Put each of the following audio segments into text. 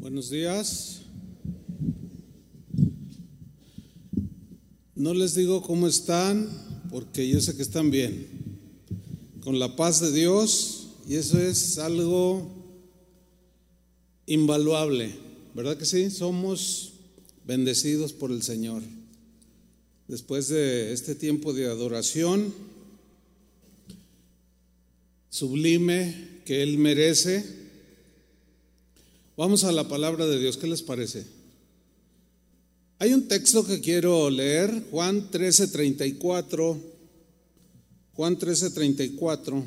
Buenos días. No les digo cómo están, porque yo sé que están bien, con la paz de Dios, y eso es algo invaluable, ¿verdad que sí? Somos bendecidos por el Señor. Después de este tiempo de adoración sublime que Él merece, Vamos a la palabra de Dios, ¿qué les parece? Hay un texto que quiero leer, Juan 13:34. Juan 13:34.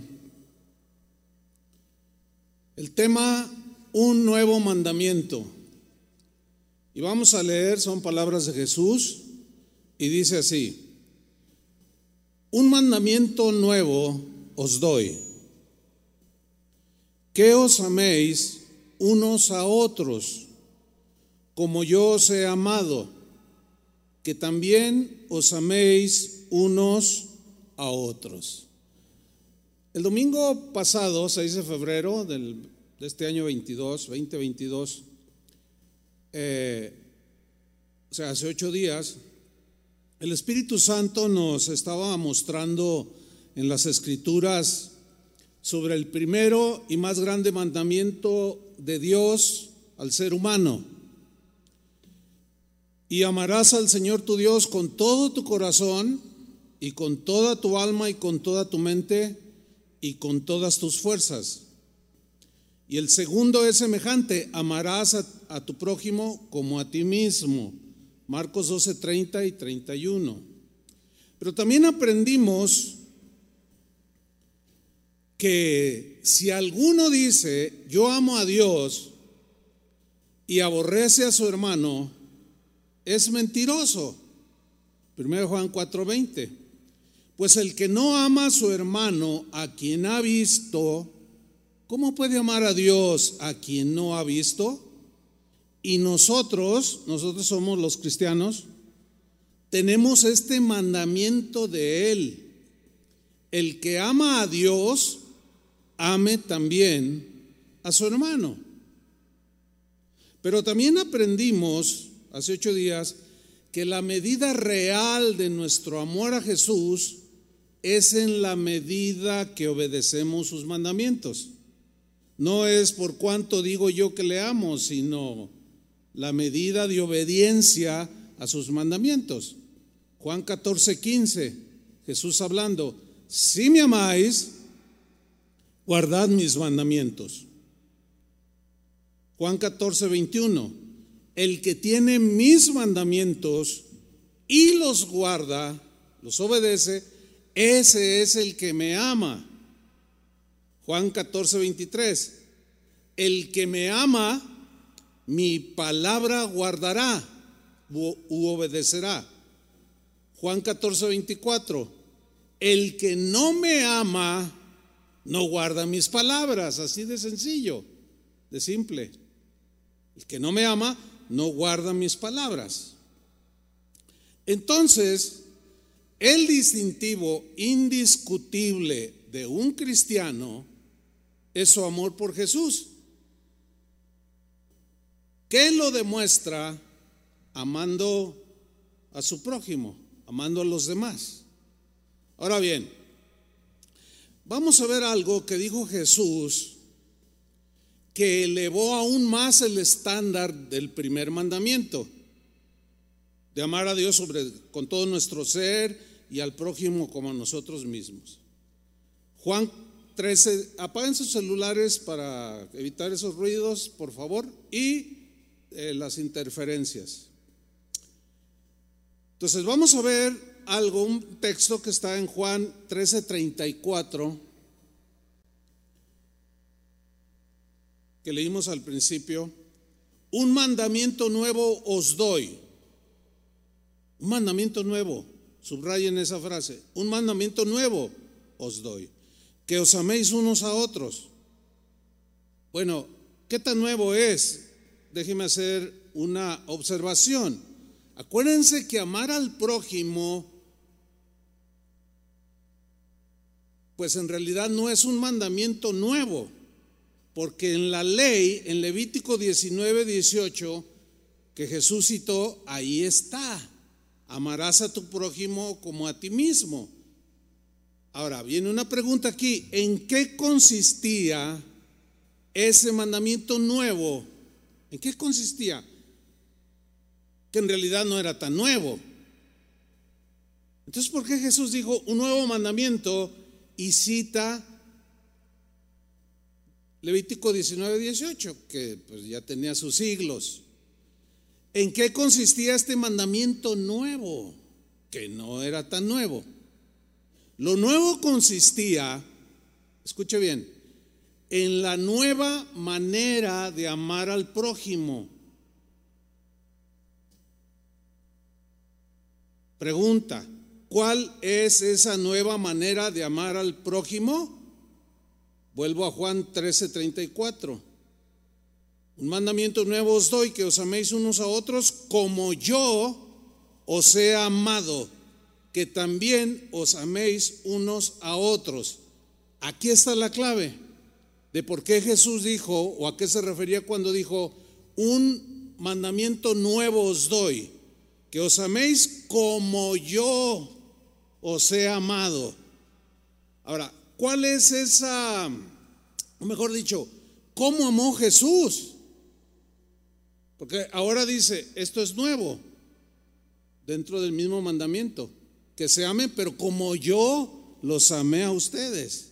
El tema, un nuevo mandamiento. Y vamos a leer, son palabras de Jesús, y dice así, un mandamiento nuevo os doy, que os améis unos a otros, como yo os he amado, que también os améis unos a otros. El domingo pasado, 6 de febrero del, de este año 22, 2022, eh, o sea, hace ocho días, el Espíritu Santo nos estaba mostrando en las escrituras sobre el primero y más grande mandamiento de Dios al ser humano. Y amarás al Señor tu Dios con todo tu corazón y con toda tu alma y con toda tu mente y con todas tus fuerzas. Y el segundo es semejante, amarás a, tu prójimo como a ti mismo. Marcos 12, 30 y 31. Pero también aprendimos que si alguno dice, yo amo a Dios y aborrece a su hermano, es mentiroso. Primero Juan 4:20. Pues el que no ama a su hermano, a quien ha visto, ¿cómo puede amar a Dios a quien no ha visto? Y nosotros, nosotros somos los cristianos, tenemos este mandamiento de Él. El que ama a Dios, ame también a su hermano. Pero también aprendimos hace ocho días que la medida real de nuestro amor a Jesús es en la medida que obedecemos sus mandamientos. No es por cuánto digo yo que le amo, sino la medida de obediencia a sus mandamientos. Juan 14, 15, Jesús hablando, si me amáis, guardad mis mandamientos. Juan 14, 21. El que tiene mis mandamientos y los guarda, los obedece, ese es el que me ama. Juan 14, 23. El que me ama, mi palabra guardará u, obedecerá. Juan 14, 24. El que no me ama, no guarda mis palabras, así de sencillo, de simple. El que no me ama, no guarda mis palabras. Entonces, el distintivo indiscutible de un cristiano es su amor por Jesús. ¿Qué lo demuestra amando a su prójimo, amando a los demás? Ahora bien, Vamos a ver algo que dijo Jesús que elevó aún más el estándar del primer mandamiento, de amar a Dios sobre, con todo nuestro ser y al prójimo como a nosotros mismos. Juan 13, apaguen sus celulares para evitar esos ruidos, por favor, y eh, las interferencias. Entonces vamos a ver algo, un texto que está en Juan 13:34, que leímos al principio. Un mandamiento nuevo os doy. Un mandamiento nuevo. Subrayen esa frase. Un mandamiento nuevo os doy. Que os améis unos a otros. Bueno, ¿qué tan nuevo es? Déjeme hacer una observación. Acuérdense que amar al prójimo pues en realidad no es un mandamiento nuevo. Porque en la ley, en Levítico 19, 18, que Jesús citó, ahí está. Amarás a tu prójimo como a ti mismo. Ahora, viene una pregunta aquí. ¿En qué consistía ese mandamiento nuevo? ¿En qué consistía? Que en realidad no era tan nuevo. Entonces, ¿por qué Jesús dijo un nuevo mandamiento y cita Levítico 19, 18, que pues ya tenía sus siglos? ¿En qué consistía este mandamiento nuevo? Que no era tan nuevo. Lo nuevo consistía, escuche bien, en la nueva manera de amar al prójimo. Pregunta, ¿cuál es esa nueva manera de amar al prójimo? Vuelvo a Juan 13:34. Un mandamiento nuevo os doy, que os améis unos a otros como yo os he amado, que también os améis unos a otros. Aquí está la clave de por qué Jesús dijo, o a qué se refería cuando dijo, un mandamiento nuevo os doy, que os améis como yo os he amado. Ahora, ¿cuál es esa, o mejor dicho, cómo amó Jesús? Porque ahora dice, esto es nuevo dentro del mismo mandamiento, que se amen, pero como yo los amé a ustedes.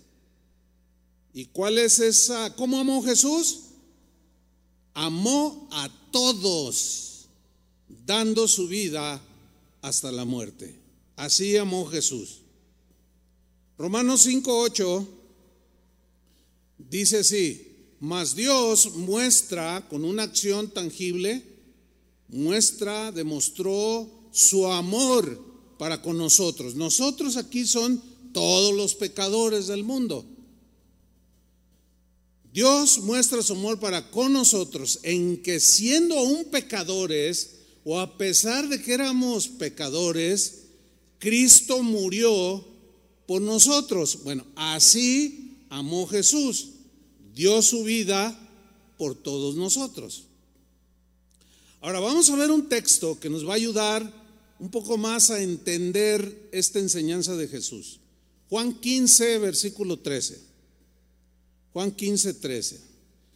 ¿Y cuál es esa? ¿Cómo amó Jesús? Amó a todos, dando su vida hasta la muerte. Así amó Jesús. Romanos 5:8 dice así, mas Dios muestra con una acción tangible, muestra, demostró su amor para con nosotros. Nosotros aquí son todos los pecadores del mundo. Dios muestra su amor para con nosotros en que siendo aún pecadores, o a pesar de que éramos pecadores, Cristo murió por nosotros. Bueno, así amó Jesús dio su vida por todos nosotros. Ahora vamos a ver un texto que nos va a ayudar un poco más a entender esta enseñanza de Jesús. Juan 15, versículo 13. Juan 15, 13.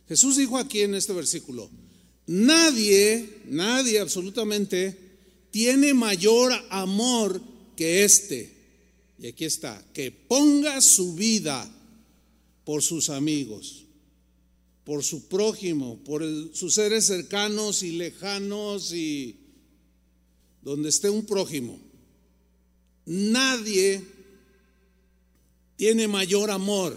Jesús dijo aquí en este versículo, nadie, nadie absolutamente, tiene mayor amor que este. Y aquí está, que ponga su vida por sus amigos por su prójimo, por sus seres cercanos y lejanos y donde esté un prójimo. Nadie tiene mayor amor.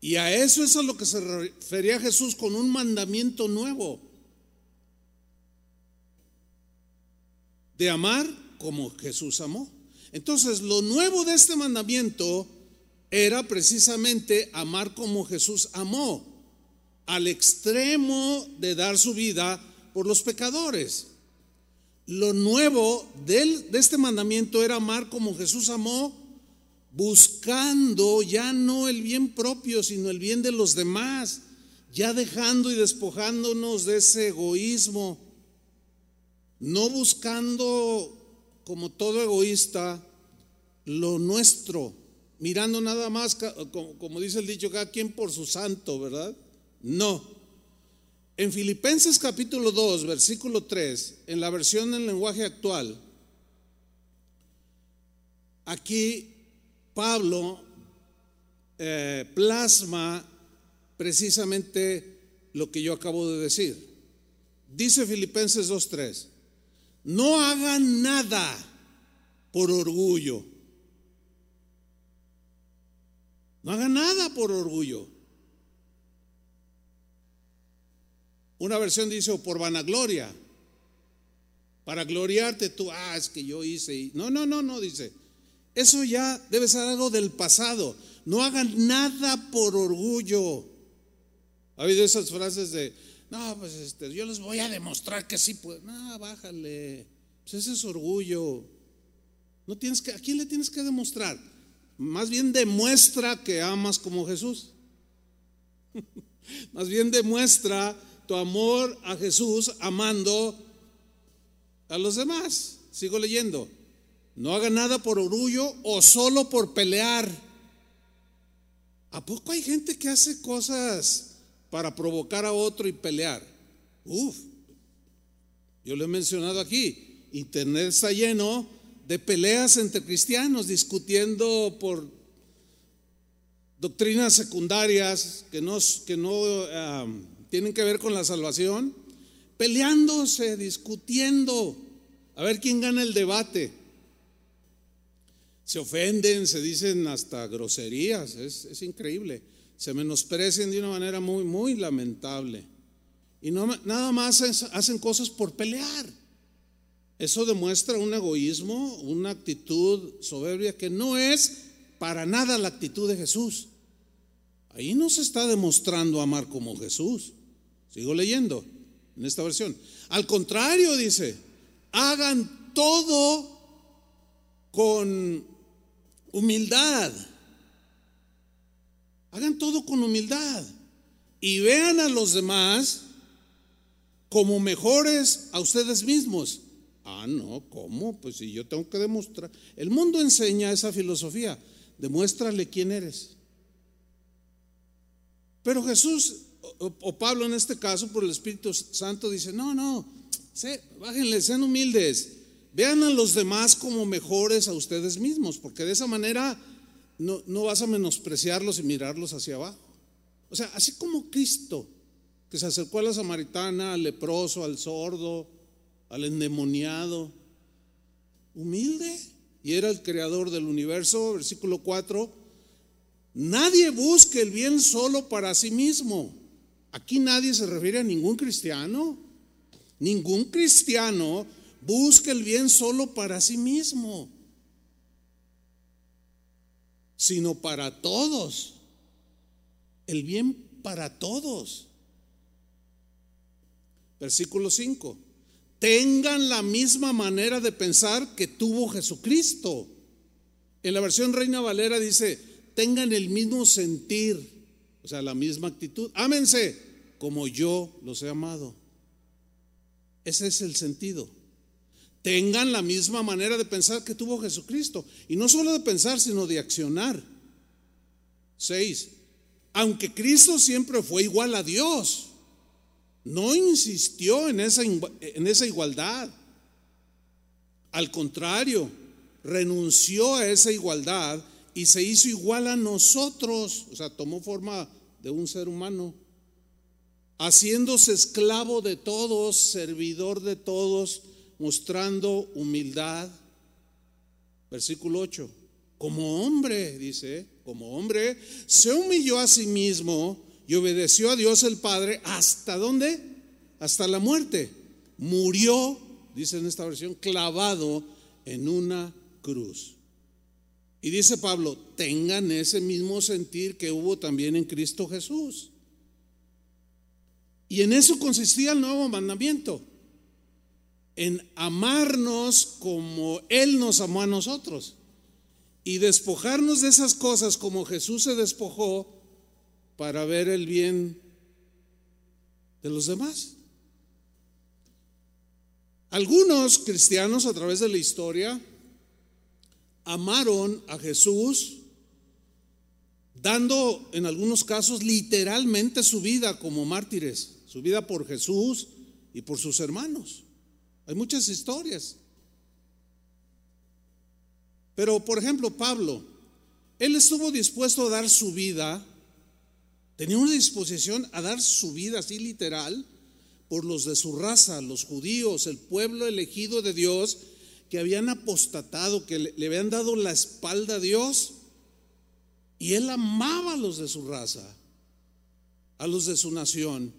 Y a eso es a lo que se refería Jesús con un mandamiento nuevo. De amar como Jesús amó. Entonces, lo nuevo de este mandamiento era precisamente amar como Jesús amó al extremo de dar su vida por los pecadores. Lo nuevo de este mandamiento era amar como Jesús amó, buscando ya no el bien propio, sino el bien de los demás, ya dejando y despojándonos de ese egoísmo, no buscando como todo egoísta lo nuestro, mirando nada más, como, dice el dicho, cada quien por su santo, ¿verdad? No. En Filipenses capítulo 2, versículo 3, en la versión en lenguaje actual, aquí Pablo eh, plasma precisamente lo que yo acabo de decir. Dice Filipenses 2.3, no hagan nada por orgullo. No hagan nada por orgullo. Una versión dice, por vanagloria, para gloriarte tú, ah, es que yo hice. No, no, no, no, dice. Eso ya debe ser algo del pasado. No hagan nada por orgullo. Ha habido esas frases de, no, pues este, yo les voy a demostrar que sí puedo. No, bájale. Pues ese es orgullo. No tienes que, ¿a quién le tienes que demostrar? Más bien demuestra que amas como Jesús. Más bien demuestra tu amor a Jesús amando a los demás. Sigo leyendo. No haga nada por orgullo o solo por pelear. ¿A poco hay gente que hace cosas para provocar a otro y pelear? Uf, yo lo he mencionado aquí. Internet está lleno de peleas entre cristianos discutiendo por doctrinas secundarias que no, que no ah, tienen que ver con la salvación, peleándose, discutiendo, a ver quién gana el debate. Se ofenden, se dicen hasta groserías, es, increíble. Se menosprecian de una manera muy, muy lamentable. Y no, nada más hacen cosas por pelear. Eso demuestra un egoísmo, una actitud soberbia que no es para nada la actitud de Jesús. Ahí no se está demostrando amar como Jesús. Sigo leyendo en esta versión. Al contrario, dice, hagan todo con humildad. Hagan todo con humildad. Y vean a los demás como mejores a ustedes mismos. Ah, no, ¿cómo? Pues si yo tengo que demostrar. El mundo enseña esa filosofía. Demuéstrale quién eres. Pero Jesús, o, Pablo en este caso, por el Espíritu Santo, dice, no, no, bájenle, sean humildes, vean a los demás como mejores a ustedes mismos, porque de esa manera no, vas a menospreciarlos y mirarlos hacia abajo. O sea, así como Cristo, que se acercó a la samaritana, al leproso, al sordo, al endemoniado, humilde, y era el creador del universo, versículo 4, Nadie busque el bien solo para sí mismo. Aquí nadie se refiere a ningún cristiano. Ningún cristiano busca el bien solo para sí mismo, sino para todos. El bien para todos. Versículo 5. Tengan la misma manera de pensar que tuvo Jesucristo. En la versión Reina Valera dice, tengan el mismo sentir, o sea, la misma actitud. Ámense como yo los he amado. Ese es el sentido. Tengan la misma manera de pensar que tuvo Jesucristo. Y no solo de pensar, sino de accionar. Seis. Aunque Cristo siempre fue igual a Dios, no insistió en esa, en esa igualdad. Al contrario, renunció a esa igualdad y se hizo igual a nosotros, o sea, tomó forma de un ser humano, haciéndose esclavo de todos, servidor de todos, mostrando humildad. Versículo 8, como hombre, dice, como hombre, se humilló a sí mismo y obedeció a Dios el Padre hasta dónde? Hasta la muerte. Murió, dice en esta versión, clavado en una cruz. Y dice Pablo, tengan ese mismo sentir que hubo también en Cristo Jesús. Y en eso consistía el nuevo mandamiento, en amarnos como Él nos amó a nosotros y despojarnos de esas cosas como Jesús se despojó para ver el bien de los demás. Algunos cristianos a través de la historia amaron a Jesús dando en algunos casos literalmente su vida como mártires, su vida por Jesús y por sus hermanos. Hay muchas historias. Pero, por ejemplo, Pablo, él estuvo dispuesto a dar su vida, tenía una disposición a dar su vida así literal por los de su raza, los judíos, el pueblo elegido de Dios, que habían apostatado, que le, habían dado la espalda a Dios. Y él amaba a los de su raza, a los de su nación.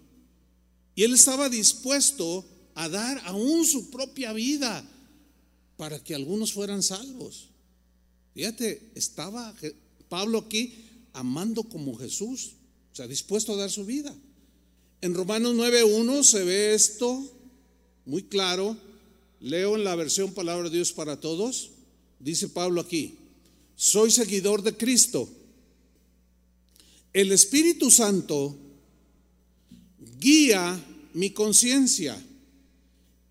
Y él estaba dispuesto a dar aún su propia vida para que algunos fueran salvos. Fíjate, estaba Pablo aquí amando como Jesús, o sea, dispuesto a dar su vida. En Romanos 9.1 se ve esto muy claro. Leo en la versión Palabra de Dios para Todos. Dice Pablo aquí, soy seguidor de Cristo. El Espíritu Santo guía mi conciencia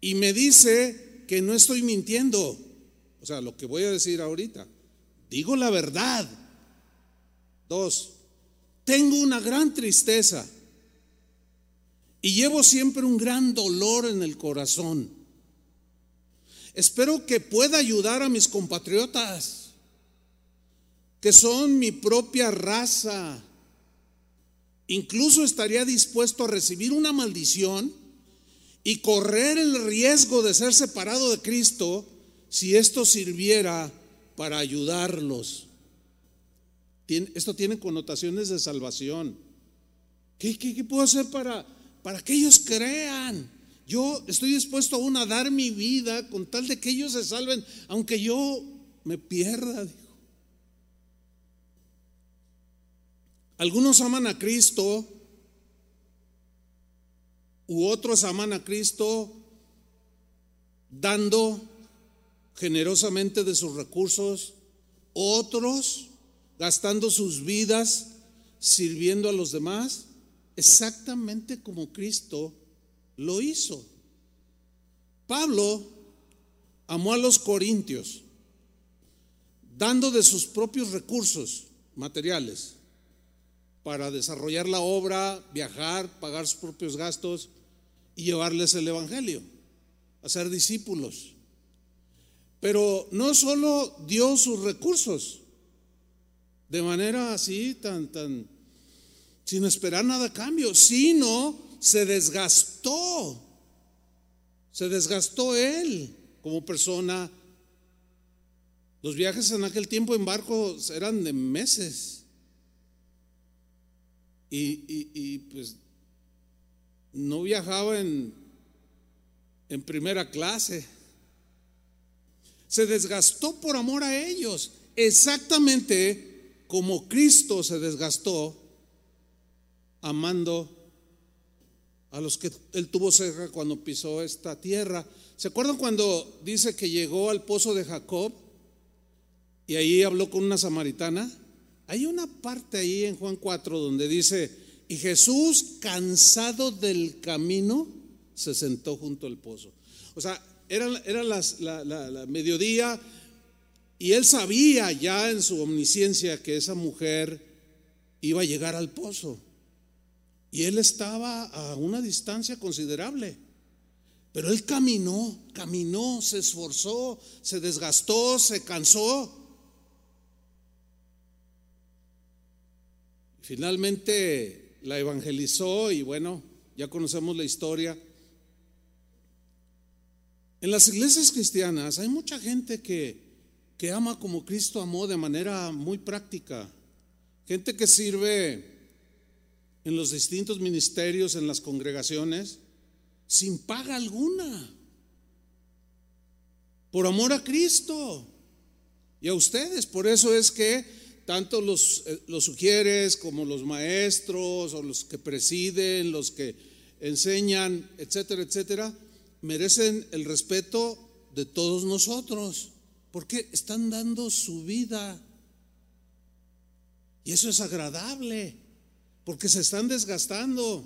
y me dice que no estoy mintiendo. O sea, lo que voy a decir ahorita. Digo la verdad. Dos, tengo una gran tristeza y llevo siempre un gran dolor en el corazón. Espero que pueda ayudar a mis compatriotas, que son mi propia raza. Incluso estaría dispuesto a recibir una maldición y correr el riesgo de ser separado de Cristo si esto sirviera para ayudarlos. Esto tiene connotaciones de salvación. ¿Qué, puedo hacer para, para que ellos crean? Yo estoy dispuesto aún a dar mi vida con tal de que ellos se salven, aunque yo me pierda. Algunos aman a Cristo, u otros aman a Cristo dando generosamente de sus recursos, otros gastando sus vidas sirviendo a los demás, exactamente como Cristo lo hizo. Pablo amó a los corintios, dando de sus propios recursos materiales para desarrollar la obra, viajar, pagar sus propios gastos y llevarles el Evangelio, hacer discípulos. Pero no solo dio sus recursos de manera así, tan, tan, sin esperar nada a cambio, sino se desgastó, se desgastó él como persona. Los viajes en aquel tiempo en barco eran de meses. Y, y pues no viajaba en, en primera clase se desgastó por amor a ellos, exactamente como Cristo se desgastó amando a los que él tuvo cerca cuando pisó esta tierra. ¿Se acuerdan cuando dice que llegó al pozo de Jacob y ahí habló con una samaritana? Hay una parte ahí en Juan 4 donde dice, y Jesús, cansado del camino, se sentó junto al pozo. O sea, era, las, la, mediodía y él sabía ya en su omnisciencia que esa mujer iba a llegar al pozo. Y él estaba a una distancia considerable. Pero él caminó, caminó, se esforzó, se desgastó, se cansó. Finalmente la evangelizó y bueno, ya conocemos la historia. En las iglesias cristianas hay mucha gente que, que ama como Cristo amó de manera muy práctica. Gente que sirve en los distintos ministerios, en las congregaciones, sin paga alguna. Por amor a Cristo y a ustedes. Por eso es que tanto los, eh, los sugieres como los maestros o los que presiden, los que enseñan, etcétera, etcétera, merecen el respeto de todos nosotros, porque están dando su vida. Y eso es agradable, porque se están desgastando.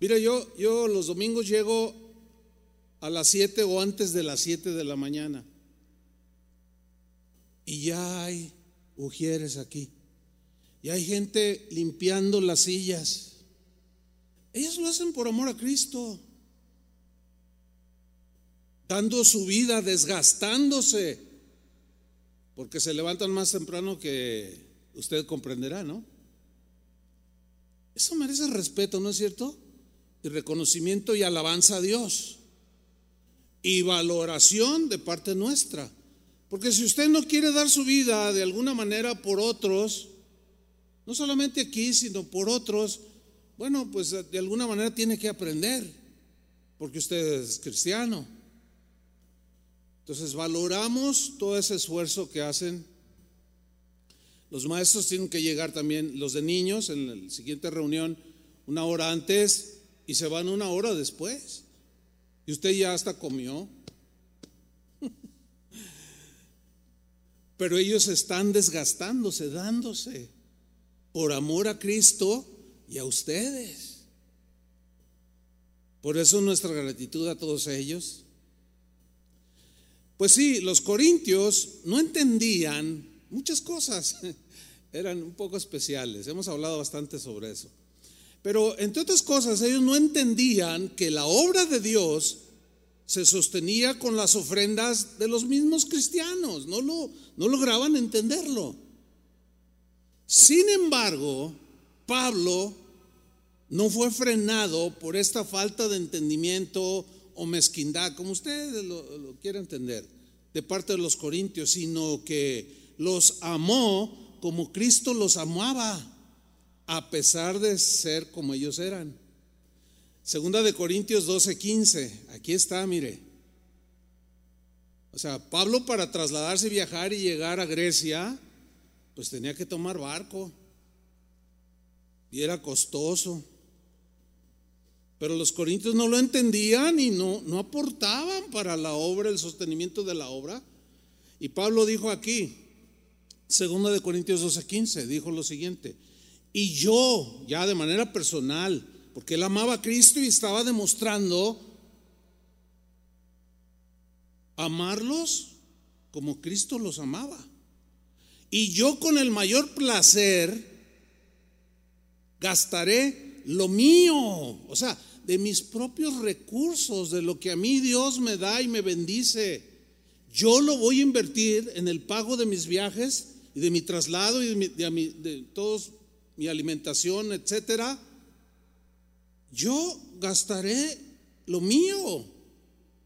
Mira, yo, yo los domingos llego a las 7 o antes de las 7 de la mañana. Y ya hay ujieres aquí. Y hay gente limpiando las sillas. Ellos lo hacen por amor a Cristo dando su vida, desgastándose, porque se levantan más temprano que usted comprenderá, ¿no? Eso merece respeto, ¿no es cierto? Y reconocimiento y alabanza a Dios. Y valoración de parte nuestra. Porque si usted no quiere dar su vida de alguna manera por otros, no solamente aquí, sino por otros, bueno, pues de alguna manera tiene que aprender, porque usted es cristiano. Entonces valoramos todo ese esfuerzo que hacen. Los maestros tienen que llegar también, los de niños, en la siguiente reunión, una hora antes y se van una hora después. Y usted ya hasta comió. Pero ellos están desgastándose, dándose por amor a Cristo y a ustedes. Por eso nuestra gratitud a todos ellos. Pues sí, los corintios no entendían muchas cosas, eran un poco especiales, hemos hablado bastante sobre eso. Pero entre otras cosas, ellos no entendían que la obra de Dios se sostenía con las ofrendas de los mismos cristianos, no, lo, no lograban entenderlo. Sin embargo, Pablo no fue frenado por esta falta de entendimiento o mezquindad, como usted lo, lo quiera entender, de parte de los corintios, sino que los amó como Cristo los amaba, a pesar de ser como ellos eran. Segunda de Corintios 12, 15, aquí está, mire. O sea, Pablo para trasladarse, viajar y llegar a Grecia, pues tenía que tomar barco. Y era costoso. Pero los corintios no lo entendían y no, no aportaban para la obra, el sostenimiento de la obra. Y Pablo dijo aquí, segunda de Corintios 12, 15, dijo lo siguiente, y yo, ya de manera personal, porque él amaba a Cristo y estaba demostrando amarlos como Cristo los amaba. Y yo con el mayor placer gastaré lo mío. O sea, de mis propios recursos, de lo que a mí Dios me da y me bendice. Yo lo voy a invertir en el pago de mis viajes y de mi traslado y de, mi, de, todos mi alimentación, etcétera. Yo gastaré lo mío.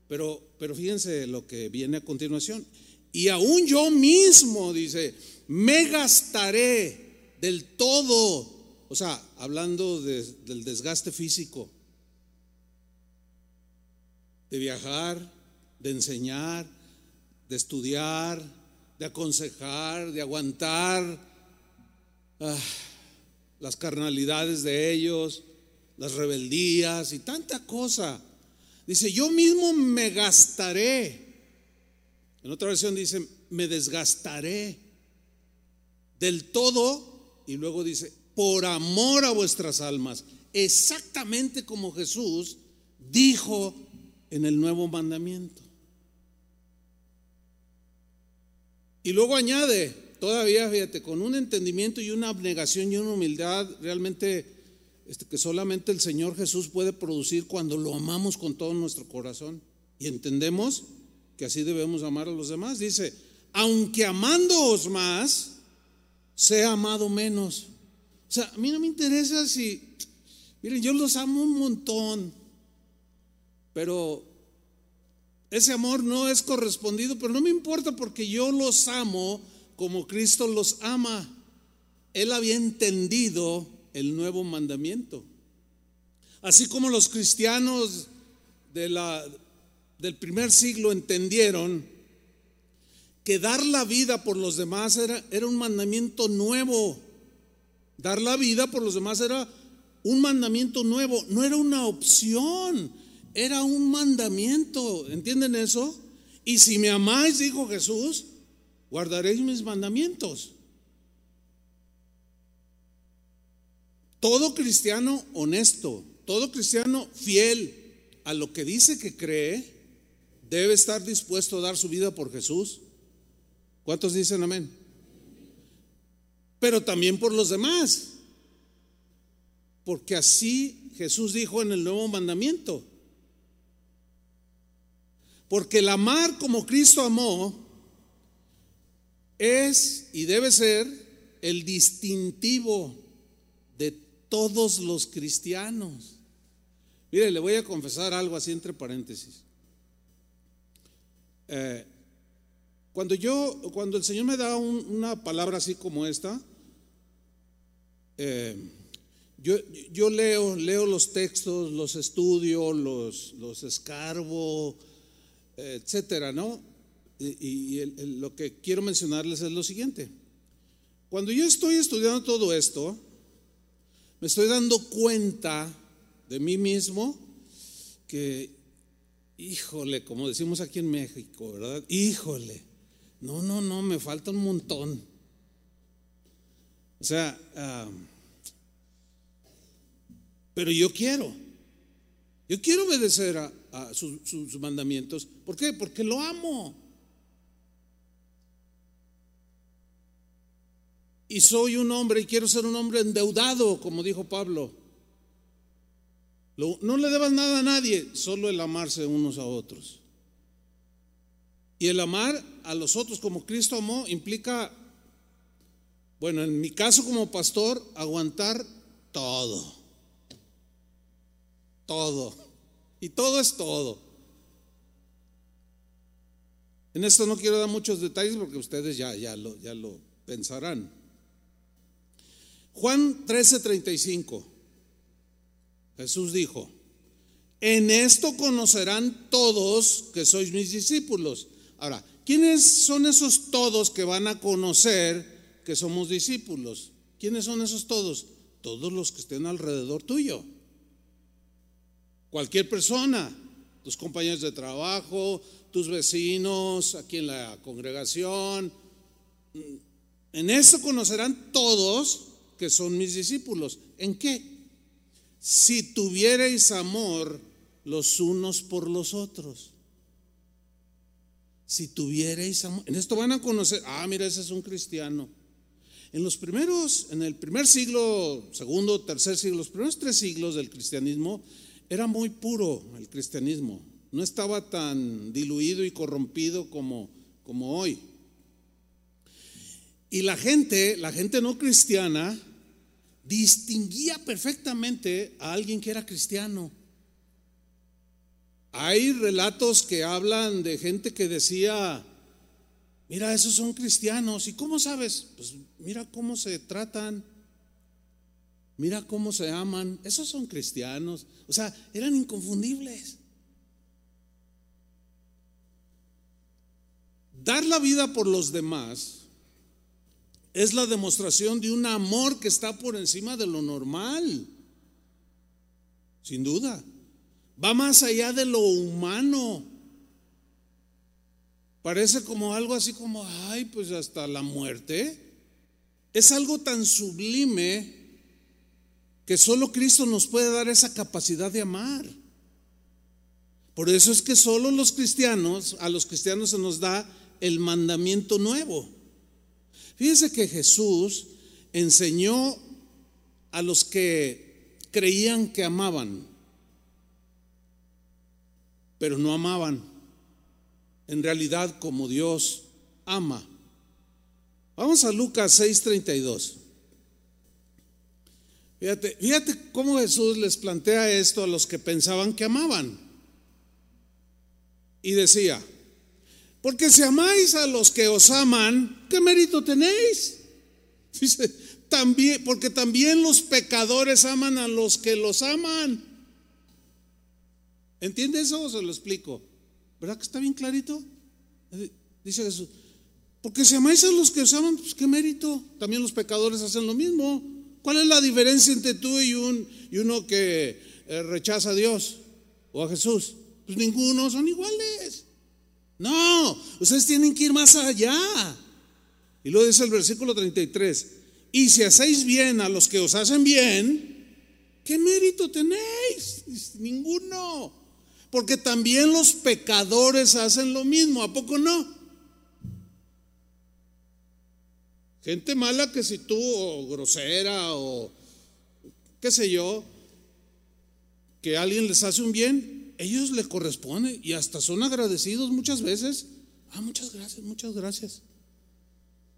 Pero, pero fíjense lo que viene a continuación. Y aún yo mismo, dice, me gastaré del todo. O sea, hablando del desgaste físico de viajar, de enseñar, de estudiar, de aconsejar, de aguantar ah, las carnalidades de ellos, las rebeldías y tanta cosa. Dice, yo mismo me gastaré. En otra versión dice, me desgastaré del todo y luego dice, por amor a vuestras almas, exactamente como Jesús dijo en el nuevo mandamiento. Y luego añade, todavía, fíjate, con un entendimiento y una abnegación y una humildad realmente este, que solamente el Señor Jesús puede producir cuando lo amamos con todo nuestro corazón y entendemos que así debemos amar a los demás. Dice, aunque amándoos más, sea amado menos. O sea, a mí no me interesa si, miren, yo los amo un montón, pero ese amor no es correspondido, pero no me importa porque yo los amo como Cristo los ama. Él había entendido el nuevo mandamiento. Así como los cristianos del primer siglo entendieron que dar la vida por los demás era, era un mandamiento nuevo. Dar la vida por los demás era un mandamiento nuevo, no era una opción era un mandamiento, ¿entienden eso? Y si me amáis, dijo Jesús, guardaréis mis mandamientos. Todo cristiano honesto, todo cristiano fiel a lo que dice que cree, debe estar dispuesto a dar su vida por Jesús. ¿Cuántos dicen amén? Pero también por los demás. Porque así Jesús dijo en el nuevo mandamiento. Porque el amar como Cristo amó es y debe ser el distintivo todos los cristianos. Mire, le voy a confesar algo así entre paréntesis. Eh, cuando yo, cuando el Señor me da una palabra así como esta, eh, yo, yo, leo, leo los textos, los estudio, los, los escarbo, etcétera, ¿no? Y, lo que quiero mencionarles es lo siguiente. Cuando yo estoy estudiando todo esto, me estoy dando cuenta de mí mismo que, híjole, como decimos aquí en México, ¿verdad? Híjole, no, no, no, me falta un montón. O sea, pero yo quiero. Yo quiero obedecer a, sus mandamientos. ¿Por qué? Porque lo amo. Y soy un hombre y quiero ser un hombre endeudado, como dijo Pablo. no le debas nada a nadie, solo el amarse unos a otros. Y el amar a los otros como Cristo amó implica, bueno, en mi caso como pastor, aguantar todo. Todo. Y todo es todo. En esto no quiero dar muchos detalles porque ustedes ya, ya, lo, ya lo pensarán. Juan 13:35. Jesús dijo, en esto conocerán todos que sois mis discípulos. Ahora, ¿quiénes son esos todos que van a conocer que somos discípulos? ¿Quiénes son esos todos? Todos los que estén alrededor tuyo. Cualquier persona, tus compañeros de trabajo, tus vecinos, aquí en la congregación. En esto conocerán todos que son mis discípulos. ¿En qué? Si tuvierais amor los unos por los otros. Si tuvierais amor. En esto van a conocer, ah, mira, ese es un cristiano. En los primeros, en el primer siglo, segundo, tercer siglo, los primeros tres siglos del cristianismo, era muy puro el cristianismo. No estaba tan diluido y corrompido como, como hoy. Y la gente, la gente no cristiana, distinguía perfectamente a alguien que era cristiano. Hay relatos que hablan de gente que decía, mira, esos son cristianos. ¿Y cómo sabes? Pues mira cómo se tratan, mira cómo se aman. Esos son cristianos. O sea, eran inconfundibles. Dar la vida por los demás es la demostración de un amor que está por encima de lo normal. Sin duda. Va más allá de lo humano. Parece como algo así como, ay, pues hasta la muerte. Es algo tan sublime que solo Cristo nos puede dar esa capacidad de amar. Por eso es que solo los cristianos, a los cristianos se nos da el mandamiento nuevo. Fíjense que Jesús enseñó a los que creían que amaban, pero no amaban en realidad como Dios ama. Vamos a Lucas 6:32. Fíjate, fíjate cómo Jesús les plantea esto a los que pensaban que amaban. Y decía, porque si amáis a los que os aman, ¿qué mérito tenéis? Dice, también, porque también los pecadores aman a los que los aman. ¿Entiende eso o se lo explico? ¿Verdad que está bien clarito? Dice Jesús, porque si amáis a los que os aman, pues qué mérito. También los pecadores hacen lo mismo. ¿Cuál es la diferencia entre tú y, un, y uno que eh, rechaza a Dios o a Jesús? Pues ninguno, son iguales. No, ustedes tienen que ir más allá. Y luego dice el versículo 33, y si hacéis bien a los que os hacen bien, ¿qué mérito tenéis? Ninguno. Porque también los pecadores hacen lo mismo, ¿a poco no? Gente mala que si tú, o grosera, o qué sé yo, que alguien les hace un bien, ellos le corresponde y hasta son agradecidos muchas veces. Ah, muchas gracias, muchas gracias.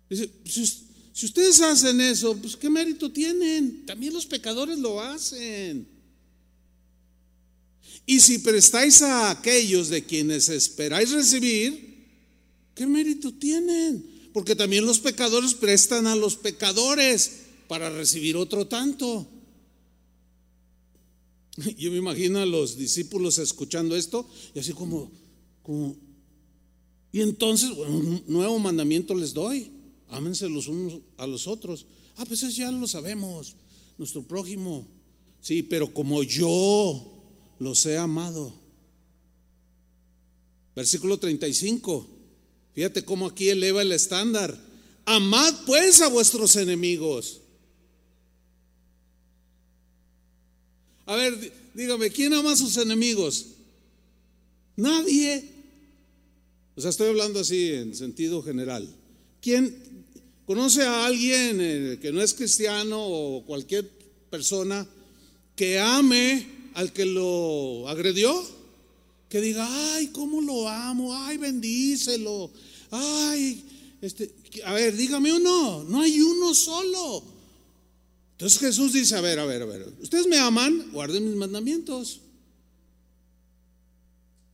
Dice, si, ustedes hacen eso, pues qué mérito tienen. También los pecadores lo hacen. Y si prestáis a aquellos de quienes esperáis recibir, ¿qué mérito tienen? Porque también los pecadores prestan a los pecadores para recibir otro tanto. Yo me imagino a los discípulos escuchando esto y así como, como y entonces, bueno, un nuevo mandamiento les doy, ámense los unos a los otros. Ah, pues eso ya lo sabemos, nuestro prójimo. Sí, pero como yo los he amado. Versículo 35. Fíjate cómo aquí eleva el estándar. Amad pues a vuestros enemigos. A ver, dígame, ¿quién ama a sus enemigos? Nadie. O sea, estoy hablando así en sentido general. ¿Quién conoce a alguien eh, que no es cristiano o cualquier persona que ame al que lo agredió? Que diga, ay, cómo lo amo, ay, bendícelo, ay, este, a ver, dígame uno, no hay uno solo. Entonces Jesús dice, a ver, a ver, a ver, ustedes me aman, guarden mis mandamientos.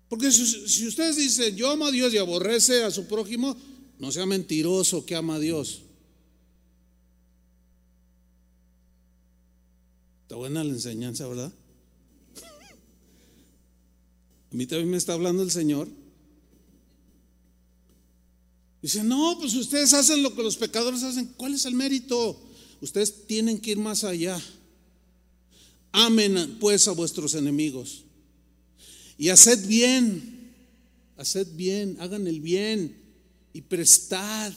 Porque si, ustedes dicen, yo amo a Dios y aborrece a su prójimo, no sea mentiroso que ama a Dios. Está buena la enseñanza, ¿verdad? A mí también me está hablando el Señor. Dice, no, pues ustedes hacen lo que los pecadores hacen. ¿Cuál es el mérito? Ustedes tienen que ir más allá. Amen pues a vuestros enemigos. Y haced bien, haced bien, hagan el bien y prestad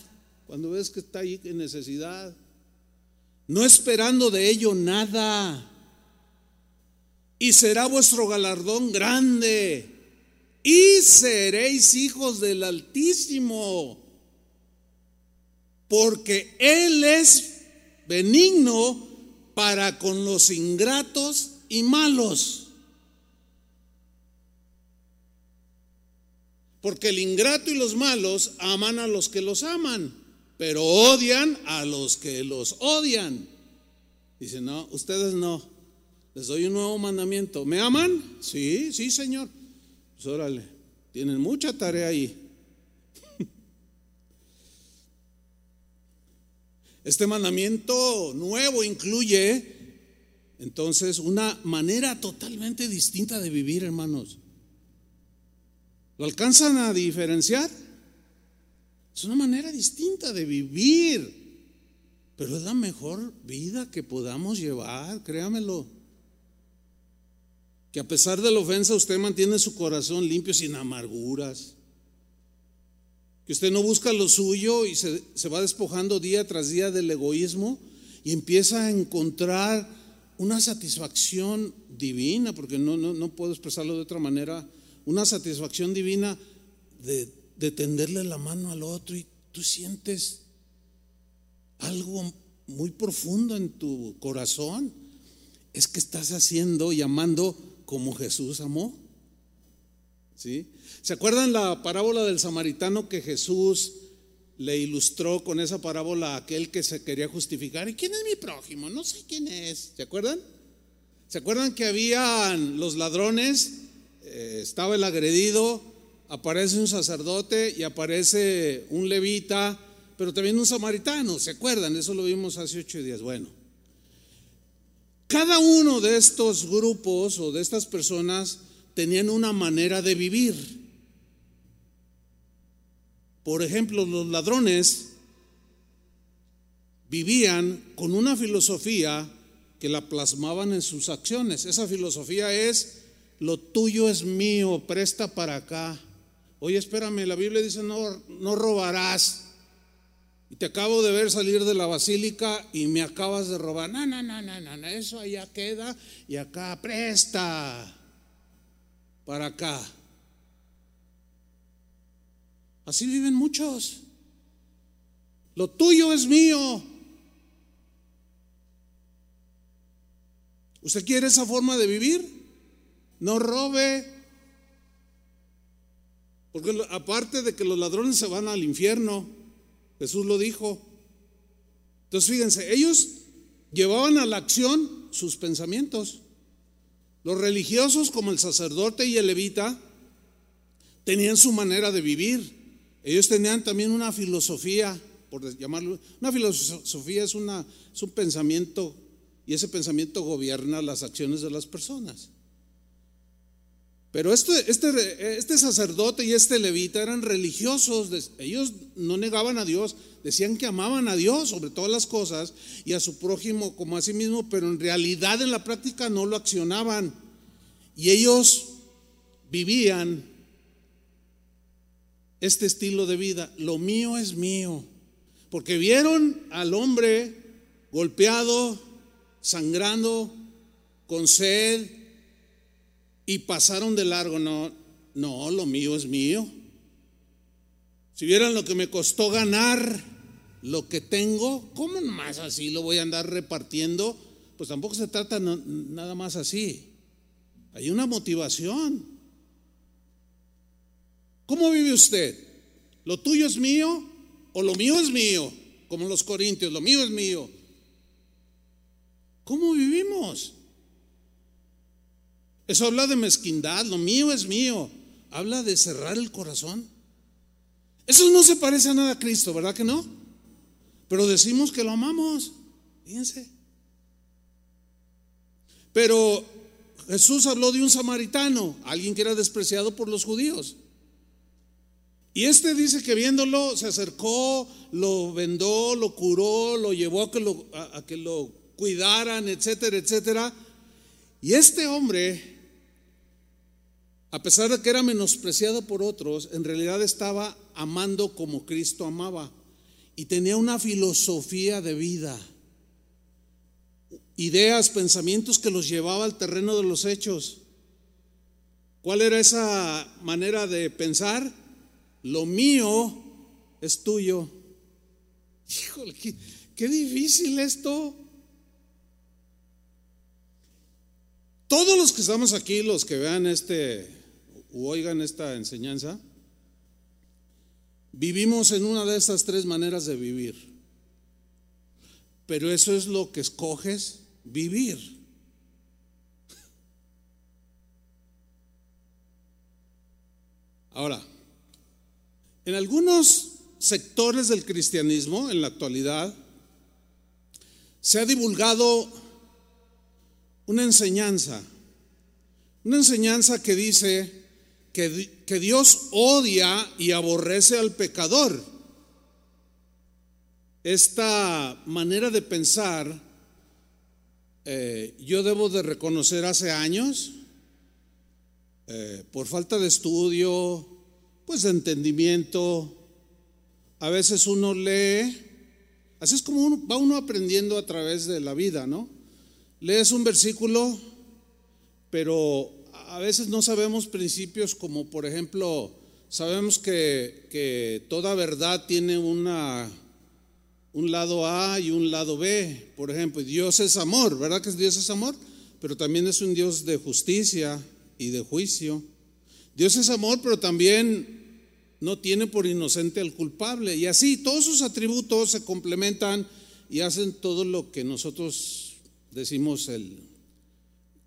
cuando ves que está ahí en necesidad. No esperando de ello nada. Y será vuestro galardón grande. Y seréis hijos del Altísimo. Porque Él es benigno para con los ingratos y malos. Porque el ingrato y los malos aman a los que los aman, pero odian a los que los odian. Dice, no, ustedes no. Les doy un nuevo mandamiento. ¿Me aman? Sí, sí, Señor. Pues órale, tienen mucha tarea ahí. Este mandamiento nuevo incluye entonces una manera totalmente distinta de vivir, hermanos. ¿Lo alcanzan a diferenciar? Es una manera distinta de vivir, pero es la mejor vida que podamos llevar, créamelo. Que a pesar de la ofensa usted mantiene su corazón limpio sin amarguras que usted no busca lo suyo y se, va despojando día tras día del egoísmo y empieza a encontrar una satisfacción divina, porque no, no, puedo expresarlo de otra manera, una satisfacción divina de, de tenderle la mano al otro y tú sientes algo muy profundo en tu corazón. Es que estás haciendo y amando como Jesús amó. ¿Sí? ¿Se acuerdan la parábola del samaritano que Jesús le ilustró con esa parábola a aquel que se quería justificar? ¿Y quién es mi prójimo? No sé quién es. ¿Se acuerdan? ¿Se acuerdan que habían los ladrones? Eh, estaba el agredido, aparece un sacerdote y aparece un levita, pero también un samaritano. ¿Se acuerdan? Eso lo vimos hace ocho días. Bueno, cada uno de estos grupos o de estas personas tenían una manera de vivir. Por ejemplo, los ladrones vivían con una filosofía que la plasmaban en sus acciones. Esa filosofía es, lo tuyo es mío, presta para acá. Oye, espérame, la Biblia dice, no, no robarás. Y te acabo de ver salir de la basílica y me acabas de robar. No, no, no, no, no, eso allá queda y acá presta para acá. Así viven muchos. Lo tuyo es mío. ¿Usted quiere esa forma de vivir? No robe. Porque aparte de que los ladrones se van al infierno, Jesús lo dijo. Entonces fíjense, ellos llevaban a la acción sus pensamientos. Los religiosos como el sacerdote y el levita tenían su manera de vivir. Ellos tenían también una filosofía, por llamarlo, una filosofía es, una, es un pensamiento y ese pensamiento gobierna las acciones de las personas. Pero este, este, este, sacerdote y este levita eran religiosos, ellos no negaban a Dios, decían que amaban a Dios sobre todas las cosas y a su prójimo como a sí mismo, pero en realidad en la práctica no lo accionaban. Y ellos vivían este estilo de vida. Lo mío es mío. Porque vieron al hombre golpeado, sangrando, con sed, y pasaron de largo. No, no, lo mío es mío. Si vieran lo que me costó ganar lo que tengo, ¿cómo más así lo voy a andar repartiendo? Pues tampoco se trata nada más así. Hay una motivación. ¿Cómo vive usted? ¿Lo tuyo es mío o lo mío es mío? Como los corintios, lo mío es mío. ¿Cómo vivimos? Eso habla de mezquindad, lo mío es mío. Habla de cerrar el corazón. Eso no se parece a nada a Cristo, ¿verdad que no? Pero decimos que lo amamos. Fíjense. Pero Jesús habló de un samaritano, alguien que era despreciado por los judíos. Y este dice que viéndolo se acercó, lo vendó, lo curó, lo llevó a que lo, cuidaran, etcétera, etcétera. Y este hombre a pesar de que era menospreciado por otros, en realidad estaba amando como Cristo amaba y tenía una filosofía de vida, ideas, pensamientos que los llevaba al terreno de los hechos. ¿Cuál era esa manera de pensar? Lo mío es tuyo. Híjole, qué, difícil esto. Todos los que estamos aquí, los que vean este oigan esta enseñanza, vivimos en una de estas tres maneras de vivir. Pero eso es lo que escoges vivir. Ahora, en algunos sectores del cristianismo en la actualidad se ha divulgado una enseñanza, una enseñanza que dice que, Dios odia y aborrece al pecador. Esta manera de pensar, eh, yo debo de reconocer hace años, eh, por falta de estudio, pues de entendimiento, a veces uno lee, así es como va uno aprendiendo a través de la vida, ¿no? Lees un versículo, pero a veces no sabemos principios como, por ejemplo, sabemos que, toda verdad tiene una, un lado A y un lado B. Por ejemplo, Dios es amor, ¿verdad que Dios es amor? Pero también es un Dios de justicia y de juicio. Dios es amor, pero también no tiene por inocente al culpable. Y así todos sus atributos se complementan y hacen todo lo que nosotros decimos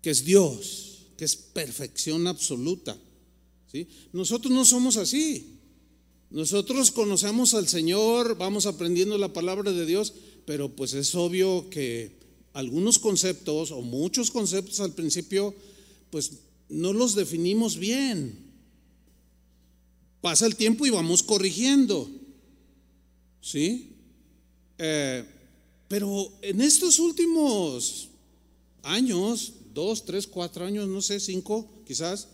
que es Dios que es perfección absoluta. ¿sí? Nosotros no somos así. Nosotros conocemos al Señor, vamos aprendiendo la palabra de Dios, pero pues es obvio que algunos conceptos o muchos conceptos al principio, pues no los definimos bien. Pasa el tiempo y vamos corrigiendo. ¿Sí? Eh, pero en estos últimos años, dos, tres, cuatro años, no sé, cinco quizás,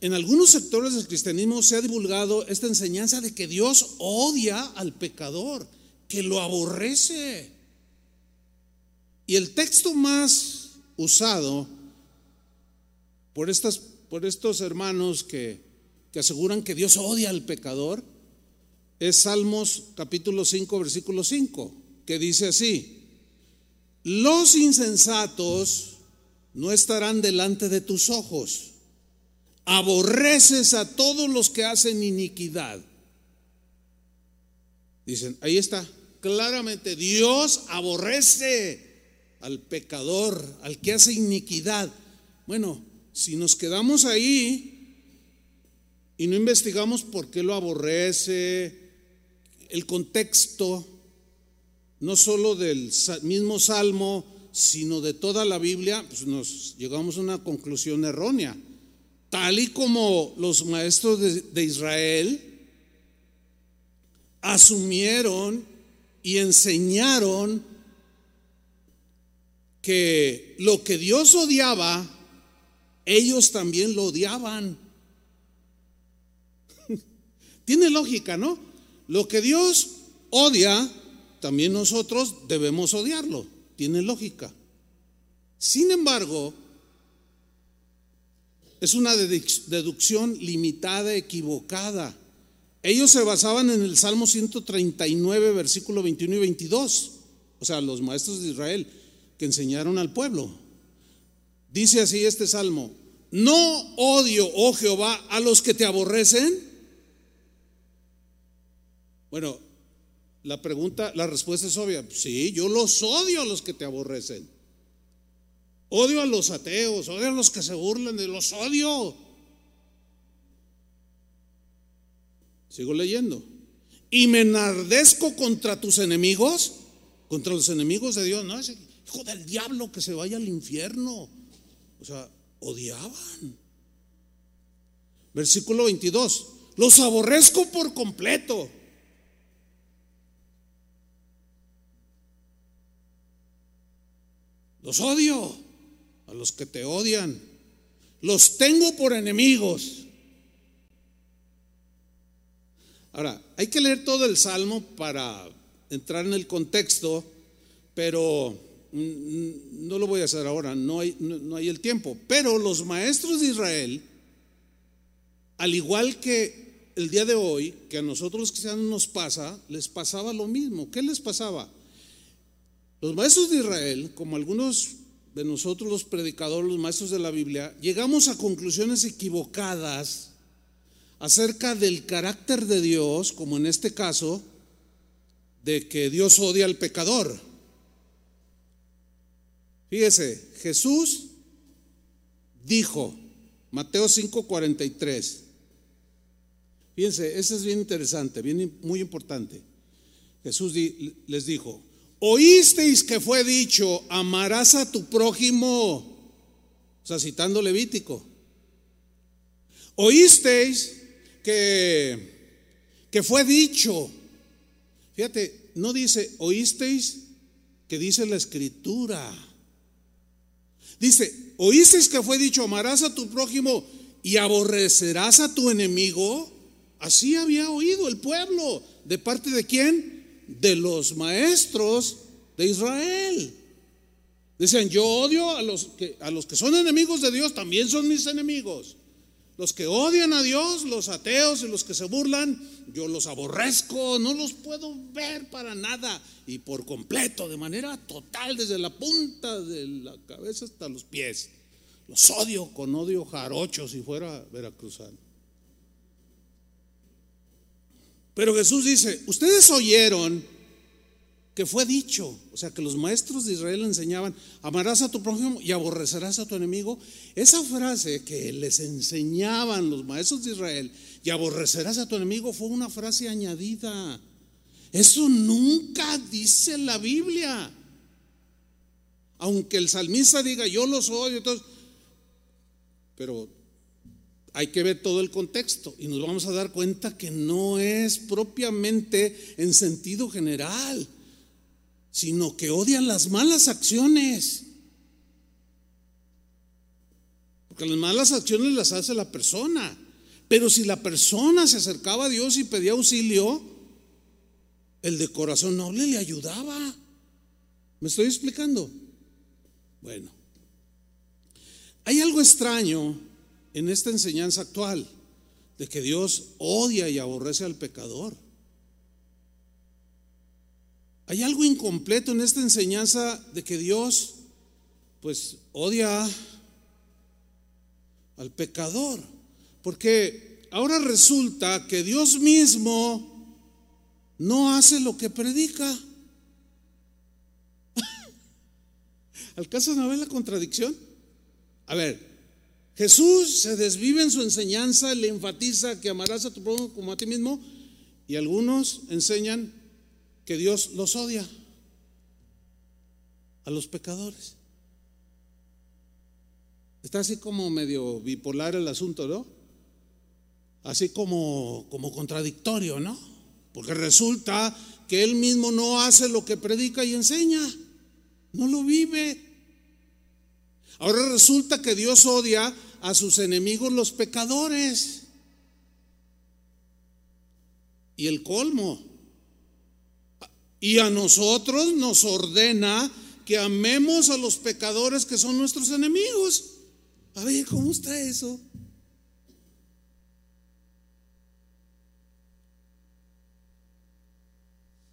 en algunos sectores del cristianismo se ha divulgado esta enseñanza de que Dios odia al pecador, que lo aborrece. Y el texto más usado por, estas, por estos hermanos que, que aseguran que Dios odia al pecador es Salmos capítulo 5, versículo 5, que dice así, los insensatos no estarán delante de tus ojos. Aborreces a todos los que hacen iniquidad. Dicen, ahí está, claramente, Dios aborrece al pecador, al que hace iniquidad. Bueno, si nos quedamos ahí y no investigamos por qué lo aborrece, el contexto, no solo del mismo salmo, sino de toda la Biblia, pues nos llegamos a una conclusión errónea. Tal y como los maestros de, Israel asumieron y enseñaron que lo que Dios odiaba, ellos también lo odiaban. Tiene lógica, ¿no? Lo que Dios odia, también nosotros debemos odiarlo tiene lógica. Sin embargo, es una deducción limitada, equivocada. Ellos se basaban en el Salmo 139, versículo 21 y 22, o sea, los maestros de Israel que enseñaron al pueblo. Dice así este salmo, no odio, oh Jehová, a los que te aborrecen. Bueno, la pregunta, la respuesta es obvia. Sí, yo los odio a los que te aborrecen. Odio a los ateos, odio a los que se burlan de los odio. Sigo leyendo. Y me enardezco contra tus enemigos, contra los enemigos de Dios. No, ese hijo del diablo que se vaya al infierno. O sea, odiaban. Versículo 22. Los aborrezco por completo. Los odio a los que te odian. Los tengo por enemigos. Ahora, hay que leer todo el Salmo para entrar en el contexto, pero no lo voy a hacer ahora, no hay, el tiempo. Pero los maestros de Israel, al igual que el día de hoy, que a nosotros cristianos nos pasa, les pasaba lo mismo. ¿Qué les pasaba? Los maestros de Israel, como algunos de nosotros los predicadores, los maestros de la Biblia, llegamos a conclusiones equivocadas acerca del carácter de Dios, como en este caso, de que Dios odia al pecador. Fíjese, Jesús dijo, Mateo 5:43, fíjense, eso es bien interesante, bien, muy importante. Jesús les dijo, Oísteis que fue dicho, amarás a tu prójimo, o sea, citando Levítico. Oísteis que, que fue dicho, fíjate, no dice, oísteis que dice la escritura. Dice, oísteis que fue dicho, amarás a tu prójimo y aborrecerás a tu enemigo. Así había oído el pueblo. ¿De parte de quién? De los maestros de Israel. Dicen, yo odio a los, que, a los que son enemigos de Dios, también son mis enemigos. Los que odian a Dios, los ateos y los que se burlan, yo los aborrezco, no los puedo ver para nada y por completo, de manera total, desde la punta de la cabeza hasta los pies. Los odio con odio jarocho si fuera veracruzano. Pero Jesús dice, ustedes oyeron que fue dicho, o sea, que los maestros de Israel enseñaban, amarás a tu prójimo y aborrecerás a tu enemigo. Esa frase que les enseñaban los maestros de Israel y aborrecerás a tu enemigo fue una frase añadida. Eso nunca dice la Biblia. Aunque el salmista diga, yo los odio, pero hay que ver todo el contexto y nos vamos a dar cuenta que no es propiamente en sentido general, sino que odian las malas acciones. Porque las malas acciones las hace la persona. Pero si la persona se acercaba a Dios y pedía auxilio, el de corazón noble le ayudaba. ¿Me estoy explicando? Bueno, hay algo extraño en esta enseñanza actual de que Dios odia y aborrece al pecador. Hay algo incompleto en esta enseñanza de que Dios pues odia al pecador, porque ahora resulta que Dios mismo no hace lo que predica. ¿Alcanzan a ver la contradicción? A ver, Jesús se desvive en su enseñanza, le enfatiza que amarás a tu prójimo como a ti mismo, y algunos enseñan que Dios los odia a los pecadores. Está así como medio bipolar el asunto, ¿no? Así como, como contradictorio, ¿no? Porque resulta que él mismo no hace lo que predica y enseña, no lo vive. Ahora resulta que Dios odia a sus enemigos los pecadores. Y el colmo. Y a nosotros nos ordena que amemos a los pecadores que son nuestros enemigos. A ver, ¿cómo está eso?